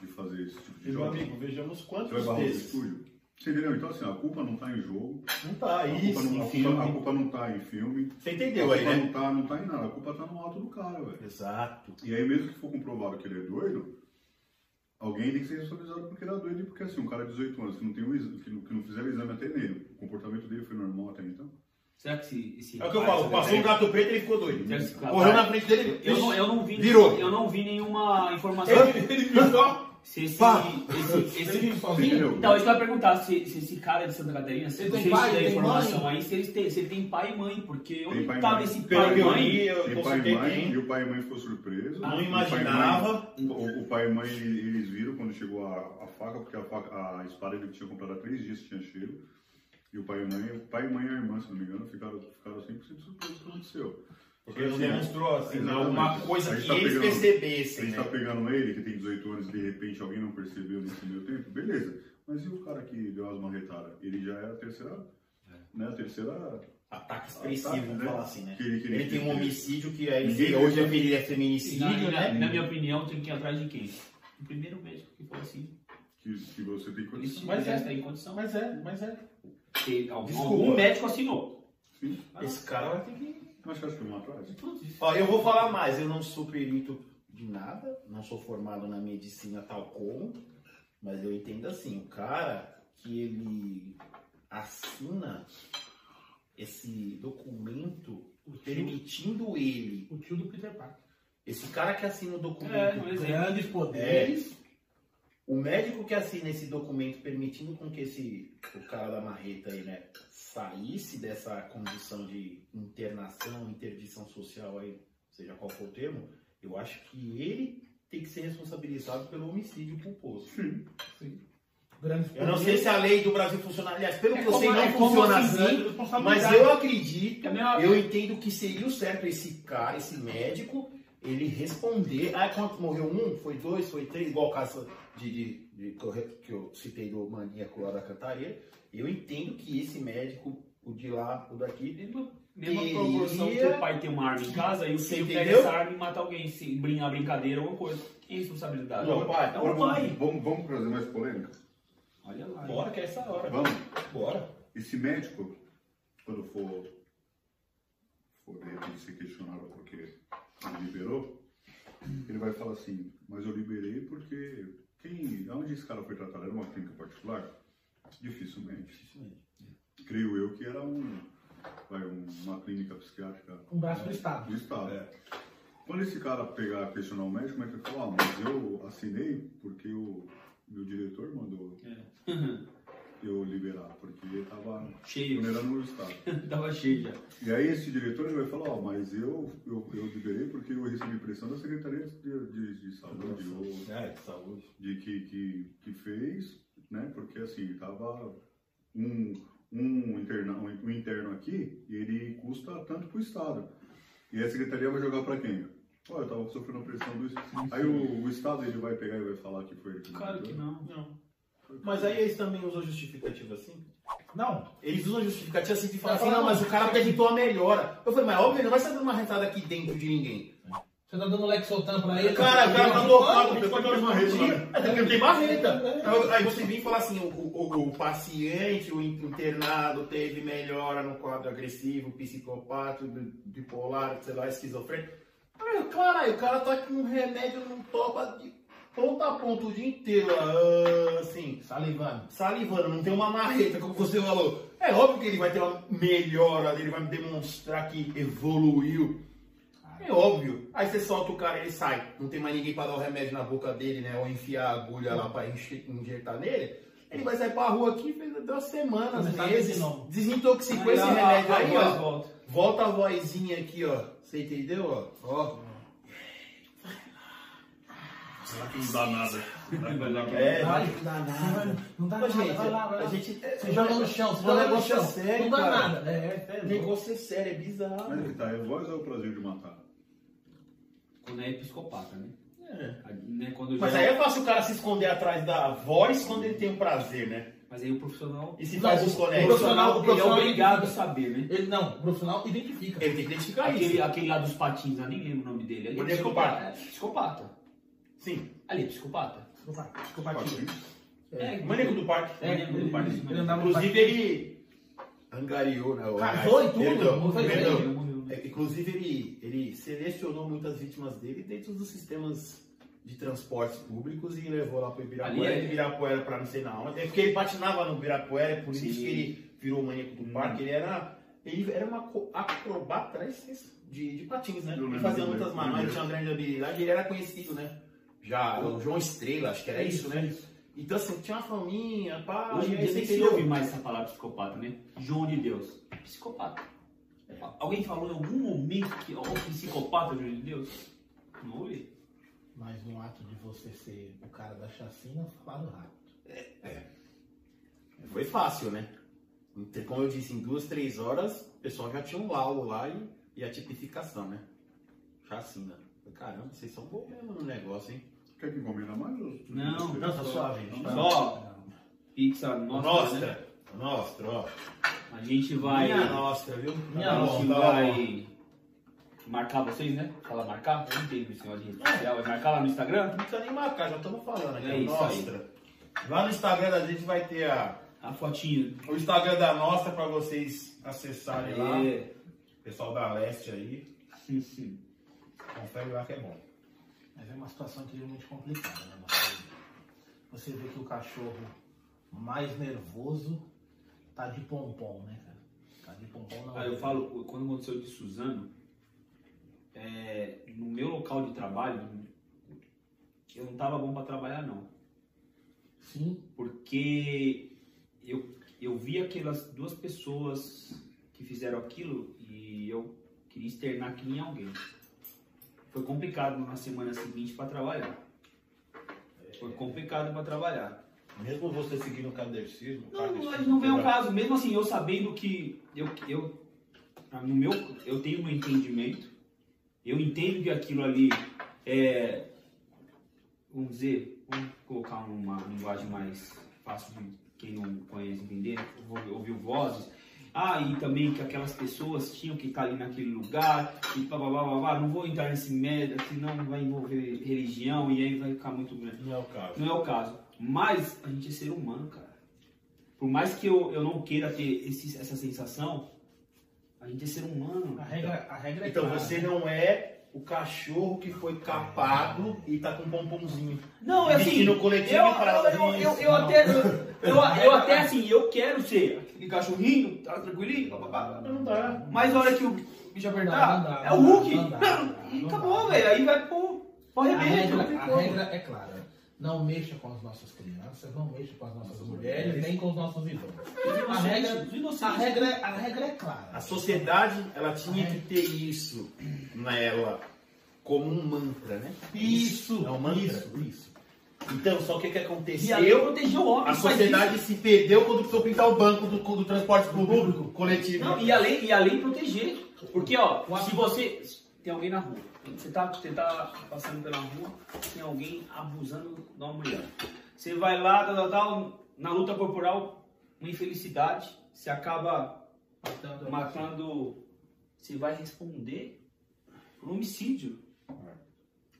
de fazer esse tipo de Meu jogo. amigo, vejamos Você vai quantos barrar o desses. estúdio. Você entendeu? Então assim, a culpa não está em jogo, Não tá, a isso, culpa não, em a culpa, a filme. culpa não tá em filme. Você A entendeu aí, culpa né? não tá, não tá em nada, a culpa tá no alto do cara, velho. Exato. E aí, mesmo que for comprovado que ele é doido, alguém tem que ser responsabilizado porque ele é doido, porque assim, um cara de 18 anos que não, tem um exame, que não, que não fizeram exame até nele, o comportamento dele foi normal até então. Será que esse... esse É o que eu falo, passou um gato preto e ele ficou doido. Será que esse Correu rapaz- na frente dele. Eu não, eu não vi, Virou. eu não vi nenhuma informação. Ele viu só. Se esse, Pá. esse, Ele esse, sozinho. Então, eu ia perguntar, se, se esse cara de Santa Catarina, se Ele não tem pai, se tem tem informação mãe? aí, se ele, tem, se ele tem pai e mãe, porque onde pai e estava mãe. esse pai e eu mãe? eu E o pai e mãe, e o pai e mãe ficou surpreso. Não o pai e mãe- imaginava. O, o pai e mãe, eles viram quando chegou a, a faca, porque a, faca, a espada ele tinha comprado há três dias, tinha cheiro. E o pai e mãe, o pai e mãe e a irmã, se não me engano, ficaram, ficaram 100% surpresos com o que aconteceu. Porque ele não demonstrou assim, né, Exatamente. uma A coisa que tá eles pegando- A percebessem, gente né? tá pegando ele, que tem 18 anos, e de repente alguém não percebeu nesse meio tempo, beleza. Mas e o cara que deu as marretadas? Ele já era a terceira, né? A terceira... Ataque expressivo, Ataque, vamos né? falar assim, né? Que ele- que Ele ele- tem um homicídio que aí hoje é feminicídio, na- né? na minha opinião, tem que ir atrás de quem? O primeiro médico que falou assim. Que, que você tem condição. Mas é. tá em condição. Mas é, mas é. Ele- algum, Desculpa. algum médico assinou. Esse cara vai ter que. Mas acha que atrás? Ó, eu vou falar mais, eu não sou perito de nada, não sou formado na medicina tal como, mas eu entendo assim, o cara que ele assina esse documento permitindo ele, O tio do Peter Parker. esse cara que assina o É, documento, é. Grandes poderes. O médico que assina esse documento permitindo com que esse o cara da marreta aí, né, saísse dessa condição de internação, interdição social aí, seja qual for o termo, eu acho que ele tem que ser responsabilizado pelo homicídio culposo. Grandes Eu não sei se a lei do Brasil funciona. Aliás, pelo É que eu sei, não é funciona assim. Mas eu acredito, É eu entendo que seria o certo esse cara, esse médico, ele responder. Ah, quanto morreu um? Foi dois? Foi três? Igual o caso de, de- de- que, eu, que eu citei do maníaco lá da cantareira. Eu entendo que esse médico, o de lá, o daqui, Mesma, mesma Teria- proporção que o pai tem uma arma em casa e o filho pega essa arma e mata alguém. Se brincar brincadeira, alguma coisa. Que responsabilidade. Não, pai, é um pai. Vamos, vamos trazer mais polêmica? Olha lá. Bora que é essa hora. Vamos. Bora. Esse médico, quando for, for repente ser questionado porque ele liberou, ele vai falar assim, mas eu liberei porque quem, onde esse cara foi tratado? Era uma clínica particular? Dificilmente. Creio eu que era um, vai, um- uma clínica psiquiátrica Um braço do Estado. do Estado. É. Quando esse cara pegar questionar o médico, o médico vai falar, ah, mas eu assinei porque o meu diretor mandou eu liberar, porque ele estava Cheio. vulnerando o meu Estado. Tava cheio já. E aí esse diretor ele vai falar, ó, mas eu, eu, eu liberei porque eu recebi pressão da Secretaria de, de, de Saúde, ou É, de saúde. de que, que, que fez, né? Porque assim, tava um, um, interna, um, interno aqui e ele custa tanto pro Estado. E a Secretaria vai jogar para quem? Ó, eu tava sofrendo pressão do Estado. Aí o, o Estado ele vai pegar e vai falar que foi ele que Claro que não. Não. Mas aí eles também usam justificativa assim? Não. Eles usam justificativa assim de falar assim, não, mas o cara acreditou a melhora. Eu falei, mas óbvio, ele não vai estar dando uma rentada aqui dentro de ninguém. Você tá dando Lexotan pra ele? Cara, o cara tá dopado, Ele pode dar uma rede lá. Até porque não tem marreta. Aí- Aí você vem e fala assim, o, o- o paciente, o internado teve melhora no quadro agressivo, psicopata, bi- bipolar, sei lá, esquizofrênico. Caralho, o cara tá com um remédio, não topa de ponta a ponta o dia inteiro, ah, assim, Salivando. salivando, não tem uma marreta, como você falou. É óbvio que ele vai ter uma melhora, ele vai me demonstrar que evoluiu. É óbvio. Aí você solta o cara, ele sai. Não tem mais ninguém pra dar o remédio na boca dele, né? Ou enfiar a agulha lá pra enche- injetar nele. Ele vai sair pra rua aqui, fez duas semanas, meses. Desintoxicou esse remédio aí, ó. volta. Volta a vozinha aqui, ó. Você entendeu, ó? Ó. Não dá nada. É, Vai. não dá nada. Não dá nada, gente, vai lá, vai lá. a gente. Você joga no chão, você O joga no negócio chão. é sério, não dá cara. nada. É, é, é, O negócio é sério, é bizarro. Mas é que tá, é voz ou é o prazer de matar? Quando é psicopata, né? É. né? Quando Mas já- aí é fácil o cara se esconder atrás da voz quando ele tem um prazer, né? Mas aí o profissional. E se faz os o conectos? profissional- o ele é profissional obrigado a saber, né? Ele não, o profissional identifica. Ele tem que identificar Aquele, isso. aquele lá dos patins, eu nem lembro o nome dele. É Onde é psicopata. É, psicopata. Sim. Ali é psicopata. Psicopatia. É, Maníaco do parque. É, maníaco do parque, Ele andava no Inclusive ele angariou, né? o- Casou e tudo, Perdão, perdão. Né? É, Inclusive ele, ele selecionou muitas vítimas dele dentro dos sistemas de transportes públicos e levou lá para o Ibirapuera, Ali é- de Ibirapuera para não sei na onde. É porque ele patinava no Ibirapuera, é por isso Sim. que ele virou o maníaco do parque. Ele era, ele era uma co- acrobata né, de, de patins, né? Eu Ele lembro fazia muitas eu manobras, lembro. tinha uma grande habilidade, ele era conhecido, né? Já, o João Estrela, acho que era isso, né? Então assim, tinha uma faminha, pá, Hoje em dia você nem se ouve mais essa palavra psicopata, né? João de Deus. Psicopata. Alguém falou em algum momento que ó, o psicopata João de Deus? Não ouvi. Mas no ato de você ser o cara da chacina, falaram rápido. Foi fácil, né? Então, Como eu disse, em duas, três horas, o pessoal já tinha um laudo lá e, e a tipificação, né? Chacina. Caramba, vocês são bons mesmo no negócio, hein? Quer que encomenda mais? ou- Não, Não, tá suave, gente. tá? Só pizza nossa. Nostra, né? nostra, ó. A gente vai. Minha nostra, viu? Minha Tá a bom, gente tá vai marcar vocês, né? Fala marcar? Eu não entendo esse negócio de rede social. Vai marcar lá no Instagram? Não precisa nem marcar, já estamos falando aqui. É isso aí. Lá no Instagram da gente vai ter a, A fotinha. o Instagram da Nostra para vocês acessarem lá. É. Pessoal da Leste aí, Sim, sim. confere lá que é bom. Mas é uma situação incrivelmente complicada, né? Você vê que o cachorro mais nervoso tá de pompom, né, cara? Tá de pompom não. Ah, eu falo, quando aconteceu de Suzano, é, no meu local de trabalho, eu não tava bom para trabalhar não. Sim, Porque eu, eu vi aquelas duas pessoas que fizeram aquilo e eu queria externar aquilo em alguém. Foi complicado na semana seguinte para trabalhar. Foi complicado para trabalhar. Mesmo você seguindo o cadercismo, Não, não, não vem ao caso. Mesmo assim, eu sabendo que eu, eu, no meu, eu tenho meu entendimento, eu entendo que aquilo ali é, vamos dizer, vamos colocar uma linguagem mais fácil de quem não conhece entender, ouviu vozes. Ah, e também que aquelas pessoas tinham que estar ali naquele lugar, e blá, blá, blá, blá, blá. não vou entrar nesse merda, senão vai envolver religião e aí vai ficar muito grande. Não é o caso. Não é o caso. Mas a gente é ser humano, cara. Por mais que eu, eu não queira ter esse, essa sensação, a gente é ser humano. A regra, a regra é Então clara. você não é o cachorro que foi capado e tá com um pomponzinho. Não, é assim. Vestindo o coletivo eu, eu, eu, eu, eu até, eu, eu, eu até assim, eu quero ser aquele cachorrinho, tá tranquilinho, papapá. Não dá. Mas a hora que o bicho Não, não dá, é o não Hulk. dá, não dá, e não acabou, dá. velho. Aí vai pro, pro A regra, a regra é clara. Não mexa com as nossas crianças, não mexa com as nossas mulheres, nem com os nossos idosos. A regra, a regra, a regra é clara. A sociedade, ela tinha que ter isso nela como um mantra, né? Isso, É um mantra. isso, isso. Então, só que o que E ali aconteceu? protegeu o homem. A sociedade se perdeu quando precisou pintar o banco do, do transporte público coletivo. Não, e além, e além proteger. Porque, ó, se você. Tem alguém na rua. Você tá, você tá passando pela rua, tem alguém abusando de uma mulher. Você vai lá, tal, tal, tal, na luta corporal, uma infelicidade, você acaba Matando- matando. Você vai responder por homicídio.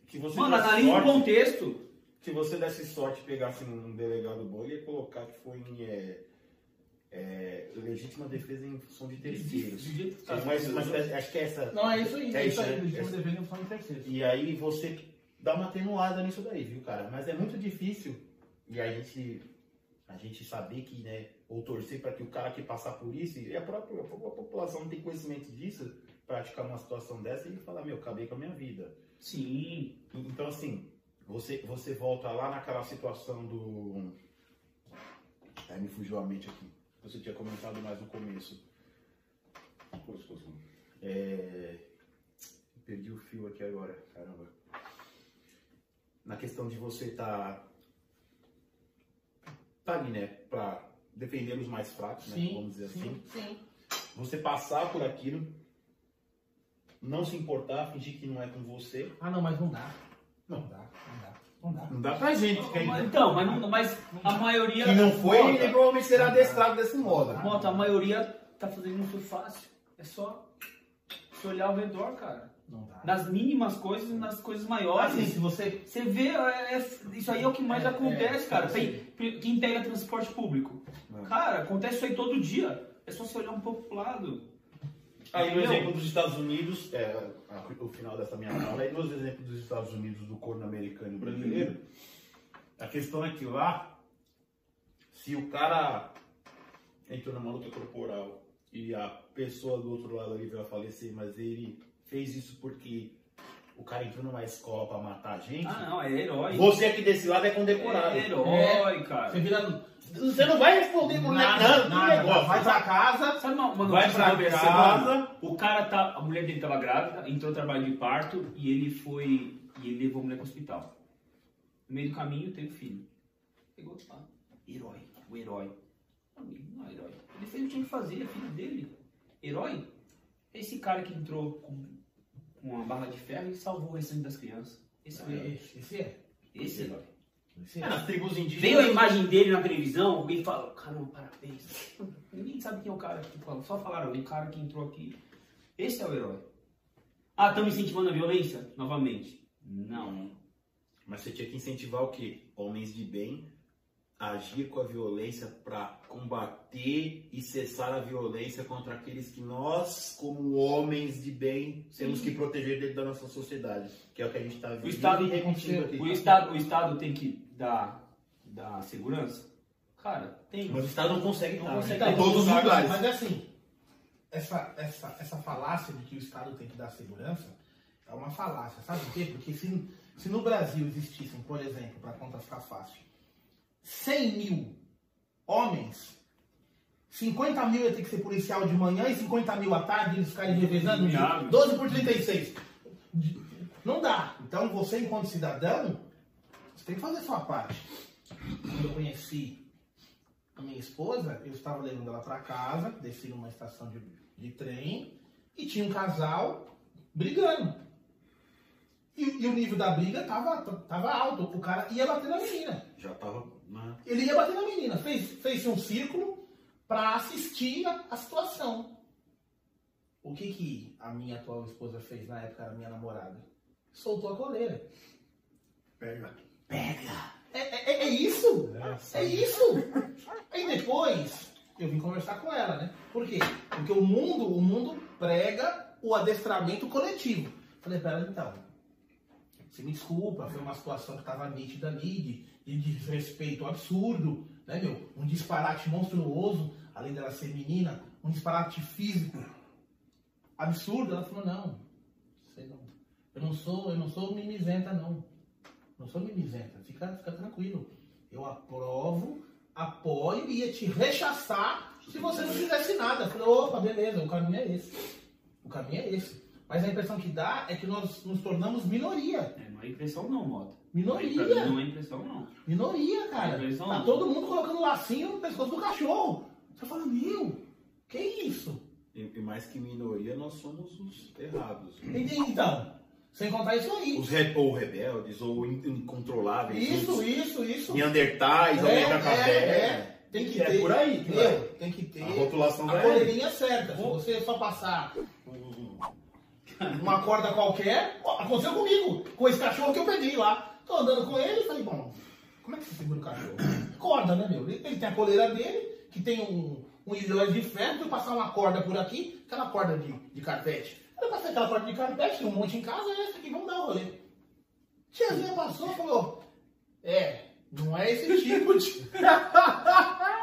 Que você Mano, desse analisa o contexto. Se você desse sorte e pegasse um delegado bom, ele ia colocar que foi em é, é, legítima defesa em função de terceiros. Do jeito que tá. Mas, mas acho que é essa. Não, é isso aí, É é isso aí, aí, legítima defesa em função de terceiro. E aí você dá uma atenuada nisso daí, viu, cara? Mas é muito difícil e a gente, a gente saber que, né, ou torcer para que o cara que passar por isso, e a própria, a população não tem conhecimento disso, praticar uma situação dessa e falar, meu, acabei com a minha vida. Sim. Então, assim, você, você volta lá naquela situação do. Aí me fugiu a mente aqui. Você tinha comentado mais no começo. É... Perdi o fio aqui agora, caramba. Na questão de você tá, tá ali, né, pra defender os mais fracos, né, Sim, vamos dizer assim. sim, sim. Você passar por aquilo, não se importar, fingir que não é com você. Ah, não, mas não dá. Não dá, não dá. Não dá. Não dá pra gente que, Mas, ainda- então, mas, não- mas a maioria. que não foi, Mota, ele provavelmente será adestrado desse modo. Mota, a maioria tá fazendo muito fácil. É só se olhar ao redor, cara. Não dá. Nas mínimas coisas e nas coisas maiores. Assim, se você. Você vê, é- é- isso aí é o que mais É, acontece, é, cara. eu Tem- quem pega transporte público. É. Cara, acontece isso aí todo dia. É só você olhar um pouco pro lado. Aí no exemplo dos Estados Unidos, é, o final dessa minha fala, aí nos exemplos dos Estados Unidos do corno americano e brasileiro, a questão é que lá, se o cara entrou numa luta corporal e a pessoa do outro lado ali veio a falecer, mas ele fez isso porque o cara entrou numa escola pra matar a gente, Ah, não, é herói. você aqui desse lado é condecorado. É herói, cara. Você vira. Você não vai responder por Nada, nada, que nada. negócio. Vai pra casa. Sabe uma, uma Vai pra casa. semana? O cara tá. A mulher dele tava grávida, entrou no trabalho de parto e ele foi. E ele levou a mulher pro hospital. No meio do caminho teve filho. Pegou lá. Herói, o herói. Amigo, não é herói. Ele fez o que tinha que fazer, é filho dele. Herói? É esse cara que entrou com uma barra de ferro e salvou o restante das crianças. Esse é o herói. Esse é. Esse é o herói. Esse É, é. nas tribos indígenas. Veio a imagem dele na televisão, alguém fala, caramba, parabéns. Ninguém sabe quem é o cara que fala. Só falaram, o cara que entrou aqui. Esse é o herói. Ah, estamos incentivando a violência? Novamente. Não. Mas você tinha que incentivar o quê? Homens de bem agir com a violência para combater e cessar a violência contra aqueles que nós, como homens de bem, temos que proteger dentro da nossa sociedade, que é o que a gente está vendo O Estado, e repetindo aqui. o, Estado, o Estado tem que dar, dar segurança? Cara, tem. Mas o Estado não consegue Não dar, consegue né? dar. em todos os lugares. Mas assim, essa, essa, essa falácia de que o Estado tem que dar segurança é uma falácia. Sabe por quê? Porque se, se no Brasil existissem, por exemplo, para conta ficar fácil, 100 mil homens, 50 mil ia ter que ser policial de manhã e 50 mil à tarde, eles ficarem revezando. Viável. 12 por 36. Não dá. Então você, enquanto cidadão, você tem que fazer a sua parte. quando eu conheci a minha esposa, eu estava levando ela para casa, desci numa estação de, de trem e tinha um casal brigando. E, e o nível da briga tava, tava alto. O cara ia bater na menina. Já tava. Na- Ele ia bater na menina. Fez, fez um círculo para assistir a, a situação. O que, que a minha atual esposa fez na época, a minha namorada? Soltou a coleira. Pega. Pega! É, é, é- é isso! É isso! Aí depois eu vim conversar com ela, né? Por quê? Porque o mundo, o mundo prega o adestramento coletivo. Falei pra ela, então, você me desculpa, foi uma situação que estava nítida ali, de, de desrespeito absurdo, né, meu? Um disparate monstruoso, além dela ser menina, um disparate físico absurdo. Ela falou, não, não- eu não sou, eu não sou mimizenta, não. Não sou mimizenta, fica, fica tranquilo. Eu aprovo, apoio e ia te rechaçar se você não fizesse nada. Eu falei, opa, beleza, o caminho é esse. O caminho é esse. Mas a impressão que dá é que nós nos tornamos minoria. É, não é impressão não, Mota. Minoria. Pra mim Não é impressão não. Minoria, cara. É, eles são- Tá todo mundo colocando lacinho no pescoço do cachorro. Você fala, meu, que isso? E, e mais que minoria, nós somos os errados. Entende? Então, sem contar isso aí. Os re, ou rebeldes, ou in- incontroláveis. Isso, os isso, isso. Neandertais, ou É, Neandercafé. é, é. Tem que É ter. por aí que meu, vai. tem que ter A rotulação a vai coleirinha certa. Se você só passar um- uma corda qualquer, aconteceu comigo, com esse cachorro que eu peguei lá. Tô andando com ele e falei, bom, como é que você segura o cachorro? Corda, né, meu? Ele tem a coleira dele, que tem um, um ilhóis de ferro, eu passar uma corda por aqui, aquela corda de, de carpete. Eu passei aquela corda de carpete, tem um monte em casa, é essa aqui, vamos dar um rolê. Tiazinha passou e falou, é, não é esse tipo de.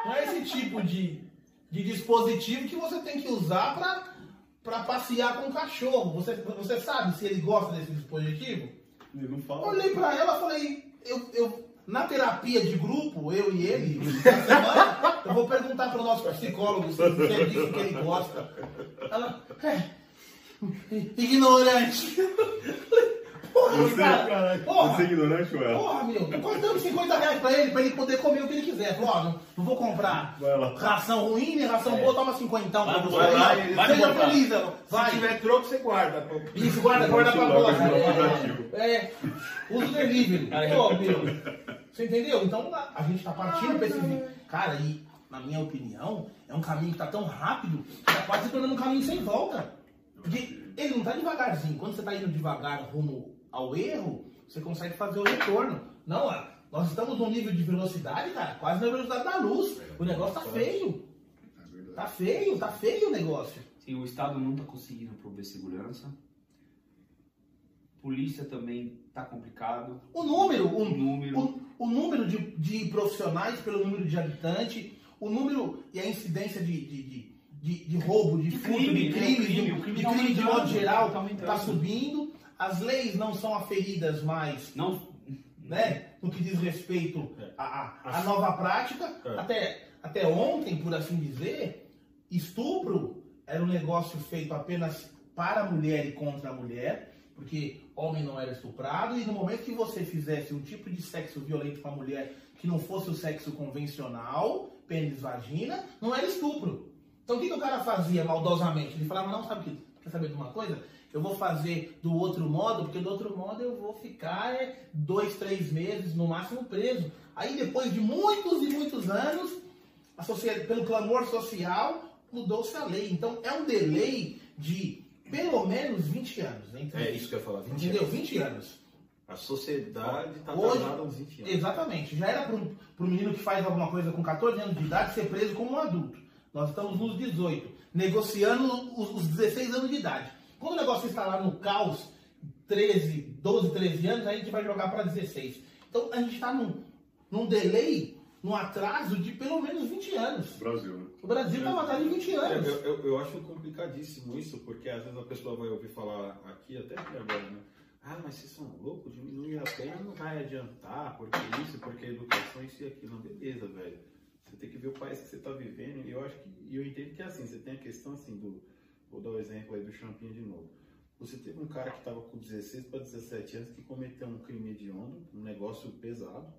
não é esse tipo de, de dispositivo que você tem que usar pra, pra passear com o cachorro. Você, você sabe se ele gosta desse dispositivo? Ele não fala. Olhei pra ela e falei, eu, eu, na terapia de grupo, eu e ele, na semana, eu vou perguntar pro nosso psicólogo se, se é disso que ele gosta. Ela, é, ignorante. Porra, Você, cara, caralho, porra. você é ignorante ou ela? Porra, meu, nós damos 50 reais pra ele, pra ele poder comer o que ele quiser. Falou, ó, não, não vou comprar Vai ração ruim, nem ração boa, toma 50 pra Vai, você. vai aí, ele Seja vai comprar. feliz, ela. Se vai. tiver troco, você guarda. Isso, guarda, guarda pra no É, aplicativo. é, usa o delivery. Pô, meu. Você entendeu? Então a, gente tá partindo pra esse vídeo. Cara, e na minha opinião, é um caminho que tá tão rápido que tá quase se tornando um caminho sem volta. Porque ele não tá devagarzinho. Quando você tá indo devagar rumo ao erro, você consegue fazer o retorno. Não, ó, nós estamos num nível de velocidade, cara, quase na velocidade da luz. O negócio tá feio. É. Tá feio, tá feio o negócio. Sim, o Estado não está conseguindo prover segurança. Polícia também está complicado. O número, o, O número. o, o número de, de profissionais pelo número de habitantes, o número e a incidência de, de, de, de- de roubo, de, De furto, crime, de né? crime, O crime, crime de tá crime de modo geral, tá está subindo. As leis não são aferidas mais Não, né, no que diz respeito à, à- nova prática. É. Até, até ontem, por assim dizer, estupro era um negócio feito apenas para a mulher e contra a mulher, porque homem não era estuprado, e no momento que você fizesse um tipo de sexo violento com a mulher que não fosse o sexo convencional, pênis, vagina, não era estupro. Então o que, que o cara fazia maldosamente? Ele falava, não, sabe o que? Quer saber de uma coisa? Eu vou fazer do outro modo, porque do outro modo eu vou ficar é, dois, três meses no máximo preso. Aí depois de muitos e muitos anos, a sociedade, pelo clamor social, mudou-se a lei. Então é um delay de pelo menos 20 anos. Entre, É isso que eu ia falar. 20 Entendeu? anos. 20 anos. A sociedade está há uns 20 anos. Exatamente. Já era para um menino que faz alguma coisa com 14 anos de idade ser preso como um adulto. Nós estamos nos 18, negociando os, os 16 anos de idade. Quando o negócio está lá no caos, 13, 12, 13 anos, aí a gente vai jogar para 16. Então a gente está num, num delay, num atraso de pelo menos 20 anos. Brasil, né? O Brasil está atrás de 20 É, anos. Eu, eu, eu acho complicadíssimo isso, porque às vezes a pessoa vai ouvir falar aqui, até aqui agora, né? Ah, mas vocês são loucos, diminuir a pena não vai adiantar, porque isso, porque educação, isso e aquilo. Não, beleza, velho. Você tem que ver o país que você está vivendo, e eu acho que, e eu entendo que é assim, você tem a questão assim do, vou dar o exemplo aí do Champinho de novo. Você teve um cara que estava com 16 para 17 anos que cometeu um crime hediondo, um negócio pesado,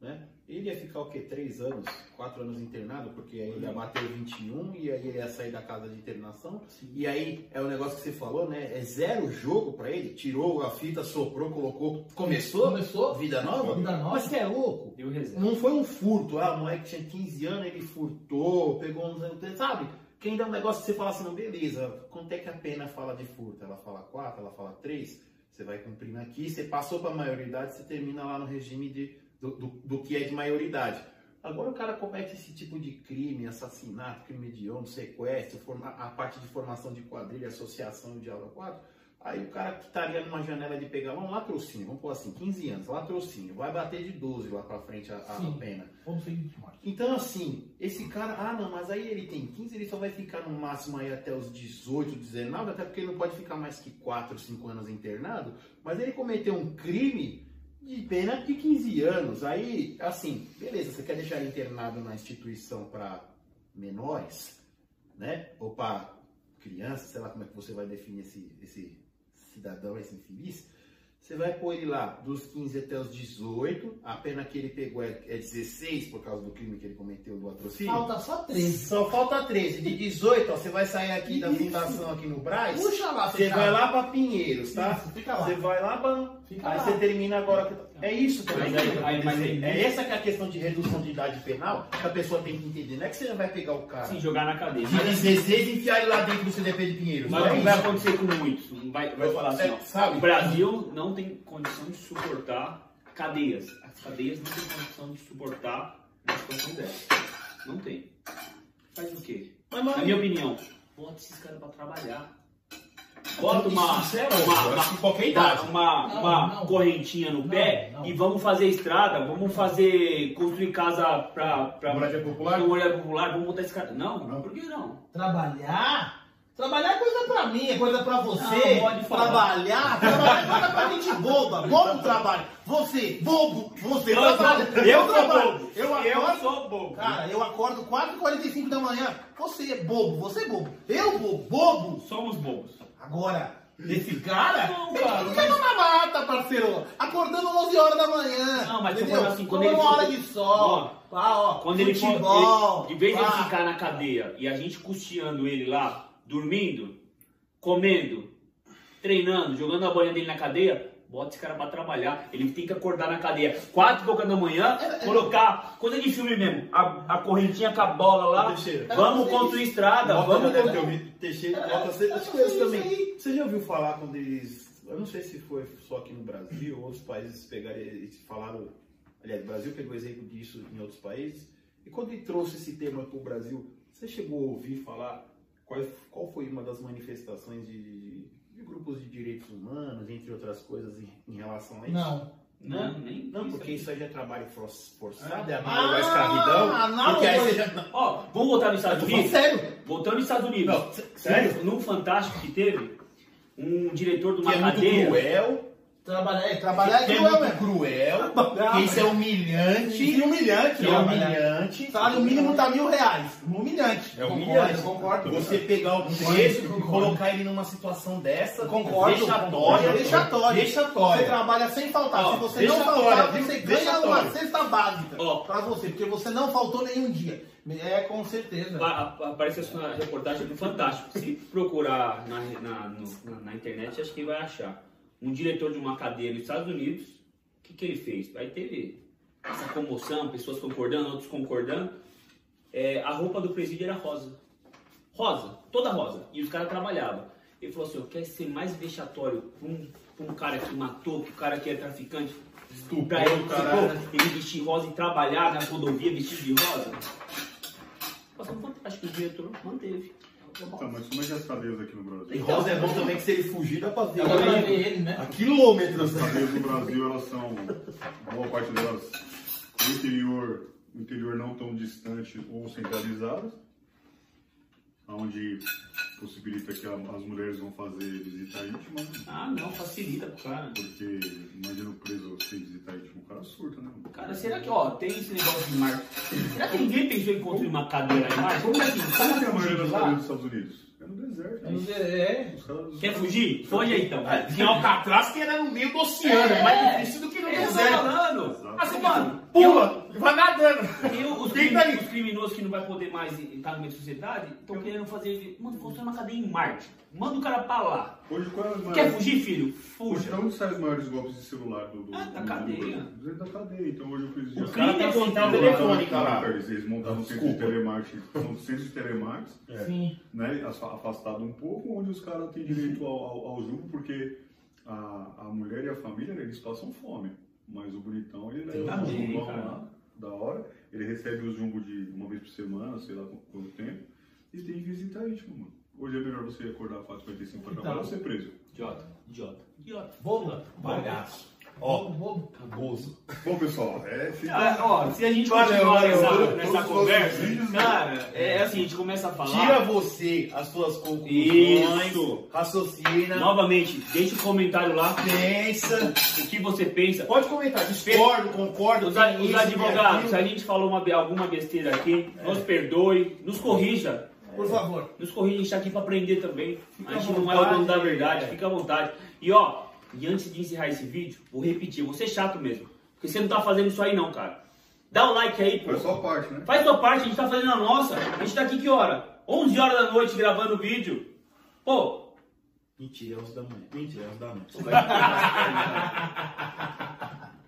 né? Ele ia ficar o quê? Três anos, quatro anos internado, porque aí ele ia bater 21 e aí ele ia sair da casa de internação. E aí é o negócio que você falou, né? É zero jogo pra ele. Tirou a fita, soprou, colocou. Começou? Começou. Vida nova? Vida nova. Mas você é louco? Não foi um furto. Ah, o moleque tinha 15 anos, ele furtou, pegou uns anos. Sabe? Que ainda é um negócio que você fala assim, não, beleza, quanto é que a pena fala de furto? Ela fala 4, ela fala 3, você vai cumprindo aqui, você passou para a maioridade, você termina lá no regime de, do, do, do que é de maioridade. Agora o cara comete esse tipo de crime, assassinato, crime hediondo, sequestro, forma, a parte de formação de quadrilha, associação de aula 4, aí o cara que estaria numa janela de pegar um latrocínio, vamos pôr assim, 15 anos, latrocínio, vai bater de 12 lá pra frente a, a Sim. pena. Então, assim, esse cara, ah, não, mas aí ele tem 15, ele só vai ficar no máximo aí até os 18, 19, até porque ele não pode ficar mais que 4, 5 anos internado, mas ele cometeu um crime de pena de 15 anos. Aí, assim, beleza, você quer deixar ele internado na instituição para menores, né? Ou para crianças, sei lá como é que você vai definir esse, esse cidadão, esse infeliz. Você vai pôr ele lá dos 15 até os 18, a pena que ele pegou é, é 16 por causa do crime que ele cometeu do latrocínio. Falta só 13. Só falta 13. De 18, ó, você vai sair aqui da fundação aqui no Braz. Puxa lá, Você vai lá. pra Pinheiros, tá? Isso, fica lá. Você vai lá pra. Fica aí lá. você termina agora. É isso também. Mas aí- aí- mas aí- é essa que é a questão de redução de idade penal que a pessoa tem que entender. Não é que você vai pegar o cara Sim, jogar na cadeia. de 16 e enfiar ele lá dentro do CDP de Pinheiros. Mas não é não vai acontecer com muitos. Não Vai, vai falar assim, É, sabe? o Brasil não tem condição de suportar cadeias. As cadeias não têm condição de suportar uma situação dessa. Não tem. Faz o quê? Mas, mano, Na minha opinião, bota esses caras pra trabalhar. Bota uma, uma, uma, qualquer idade. uma, Não, uma não. correntinha no Não, pé não. e vamos fazer estrada, vamos fazer, construir casa pra, pra Moradia popular? pra moradia popular, vamos botar esse cara. Não, não, por que não? Trabalhar? Trabalhar é coisa pra mim, é coisa pra você. Não, pode falar. Trabalhar? Trabalhar é coisa pra gente boba. Bobo trabalho. Você, bobo, você Eu trabalha. sou- eu trabalho. bobo. Eu Eu sou bobo. Cara, eu acordo 4h45 da manhã. Você é bobo, você é bobo. Eu, bobo, bobo. Somos bobos. Agora, esse cara, Não, ele cara, tá na mata, parceiro. Acordando 11 horas da manhã. Não, mas entendeu? assim, quando ele uma hora de sol. Ó, pá, ó, Quando ele futebol, ele- de vez de pá. ele ficar na cadeia e a gente custeando ele lá, dormindo, comendo, treinando, jogando a bolinha dele na cadeia, bota esse cara pra trabalhar. Ele tem que acordar na cadeia quatro e pouca da manhã, colocar, coisa de filme mesmo, a, a correntinha com a bola lá, Teixeira. vamos construir estrada, vamos Bota, construir... eu vi Teixeira, bota, É, as coisas também. Você já ouviu falar quando eles. Eu não sei se foi só aqui no Brasil, outros países pegaram e falaram. Aliás, o Brasil pegou exemplo disso em outros países. E quando ele trouxe esse tema para o Brasil, você chegou a ouvir falar qual, qual foi uma das manifestações de, de grupos de direitos humanos, entre outras coisas, em, em relação a isso? Não. Não, nem Não, porque isso aí já é trabalho for- forçado, é Ah, análogo à escravidão. não, porque aí não. você já. Ó, vamos voltar nos Estados Unidos? sério. Voltando nos Estados Unidos. Não, sé- sério? Num Fantástico que teve, um diretor de Que uma é muito cadeia... cruel. Trabalhar, é, trabalhar é que é cruel, cruel, Trabalhar, isso é humilhante, Que humilhante, que é trabalhar. humilhante. Salário mínimo tá mil reais. Humilhante. É humilhante. Concordo, concordo. Você pegar o preço e colocar ele numa situação dessa, Concordo. vexatória, Vexatória. Você trabalha sem faltar. Ó, Se você não faltar, você ganha uma cesta básica Ó. pra você, porque você não faltou nenhum dia. É, com certeza. Aparece essa na reportagem do Fantástico. Se procurar na, na, no- na- na internet, acho que vai achar. Um diretor de uma cadeia nos Estados Unidos, o que, que ele fez? Aí teve essa comoção, pessoas concordando, outros concordando. É, a roupa do presídio era rosa. Rosa, toda rosa. E os caras trabalhavam. Ele falou assim: "Ó, quer ser mais vexatório pra um, pra um cara que matou, que o cara que é traficante, pra ele, caralho. ele vestir rosa e trabalhar na rodovia vestido de rosa? Passou um fantástico, o diretor manteve. Tá, mas como é que é as cadeias aqui no Brasil? E rosa é bom também que se ele fugir dá pra ver. Dá pra ver ele, né? A quilômetros. As cadeias no Brasil, elas são, boa parte delas, no interior, no interior não tão distante ou centralizadas, onde possibilita que a- as mulheres vão fazer visita íntima, né? Ah, não, facilita pro cara. porque imagina o preso sem visita íntima, o cara surta, né? Cara, será que, ó, tem esse negócio de Marte? Será que ninguém pensou em construir uma cadeira em Marte? Como é que Como cara que é a maioria das lá? dos Estados Unidos? É no deserto. né? É. Caras- Quer fugir? Foge aí então. Tinha Alcatraz que era no meio do oceano, é mais difícil do que no É, eu deserto. falando. Exato. Assim, mano, Pula, vai nadando. E os, tá ali? os criminosos que não vai poder mais estar no meio da sociedade estão querendo fazer. Mano, construir uma cadeia em Marte. Manda o cara pra lá. Hoje, qual é Quer fugir, filho? Hoje, Fuja. de onde saem os maiores golpes de celular do, do, Ah, da do- cadeia. do- da cadeia. Então hoje eu fiz O crime tá é central telefônica lá. Eles montaram um centro de telemarketing, são centros de telemarketing, Sim. né, afa- afastado um pouco, onde os caras têm direito ao, ao, ao jogo, porque a, a mulher e a família, né, eles passam fome. Mas o bonitão, ele leva um Também, jumbão cara. lá, da hora, ele recebe o jumbo de uma vez por semana, sei lá qu- quanto tempo, e tem visita íntimo, mano. Hoje é melhor você acordar 4h45 para Então. trabalhar ou ser preso. Idiota, idiota, idiota. Bobo. Bagaço. Ó, bobo. gozo. Bom, pessoal, é... fica- Ah, ó, se a gente Valeu, continuar valeu, nessa, valeu. nessa Todos conversa, vídeos, né? cara, é assim, a gente começa a falar. Tira você as suas conclusões, Isso. raciocina, Novamente, deixa o comentário lá pensa. o que você pensa. Pode comentar, discordo, concordo. Os, tem a- os isso, tem advogados, se aquilo. a gente falou uma be- alguma besteira aqui, nos perdoe, nos corrija. Por favor. Nos corrija, a gente tá aqui pra aprender também. Fica a gente não é o dono da verdade, é. fica à vontade. E ó, e antes de encerrar esse vídeo, vou repetir, eu vou ser chato mesmo. Porque você não tá fazendo isso aí não, cara. Dá o like aí, pô. Faz só parte, né? Faz tua parte, a gente tá fazendo a nossa. A gente tá aqui que hora? 11 horas da noite gravando o vídeo. Pô, Mentira, é 11 da manhã. Mentira, é 11 da noite.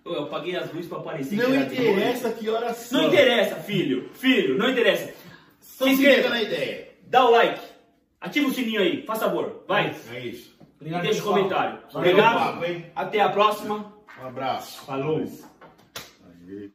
eu eu apaguei as luzes pra aparecer. Não interessa que horas são. Não interessa, filho. Filho, não interessa. Se inscreva, na ideia. dá o like. Ativa o sininho aí, faz favor. Vai. É isso. E Obrigado, deixa o comentário. Obrigado. Até a próxima. Um abraço. Falou. Aí.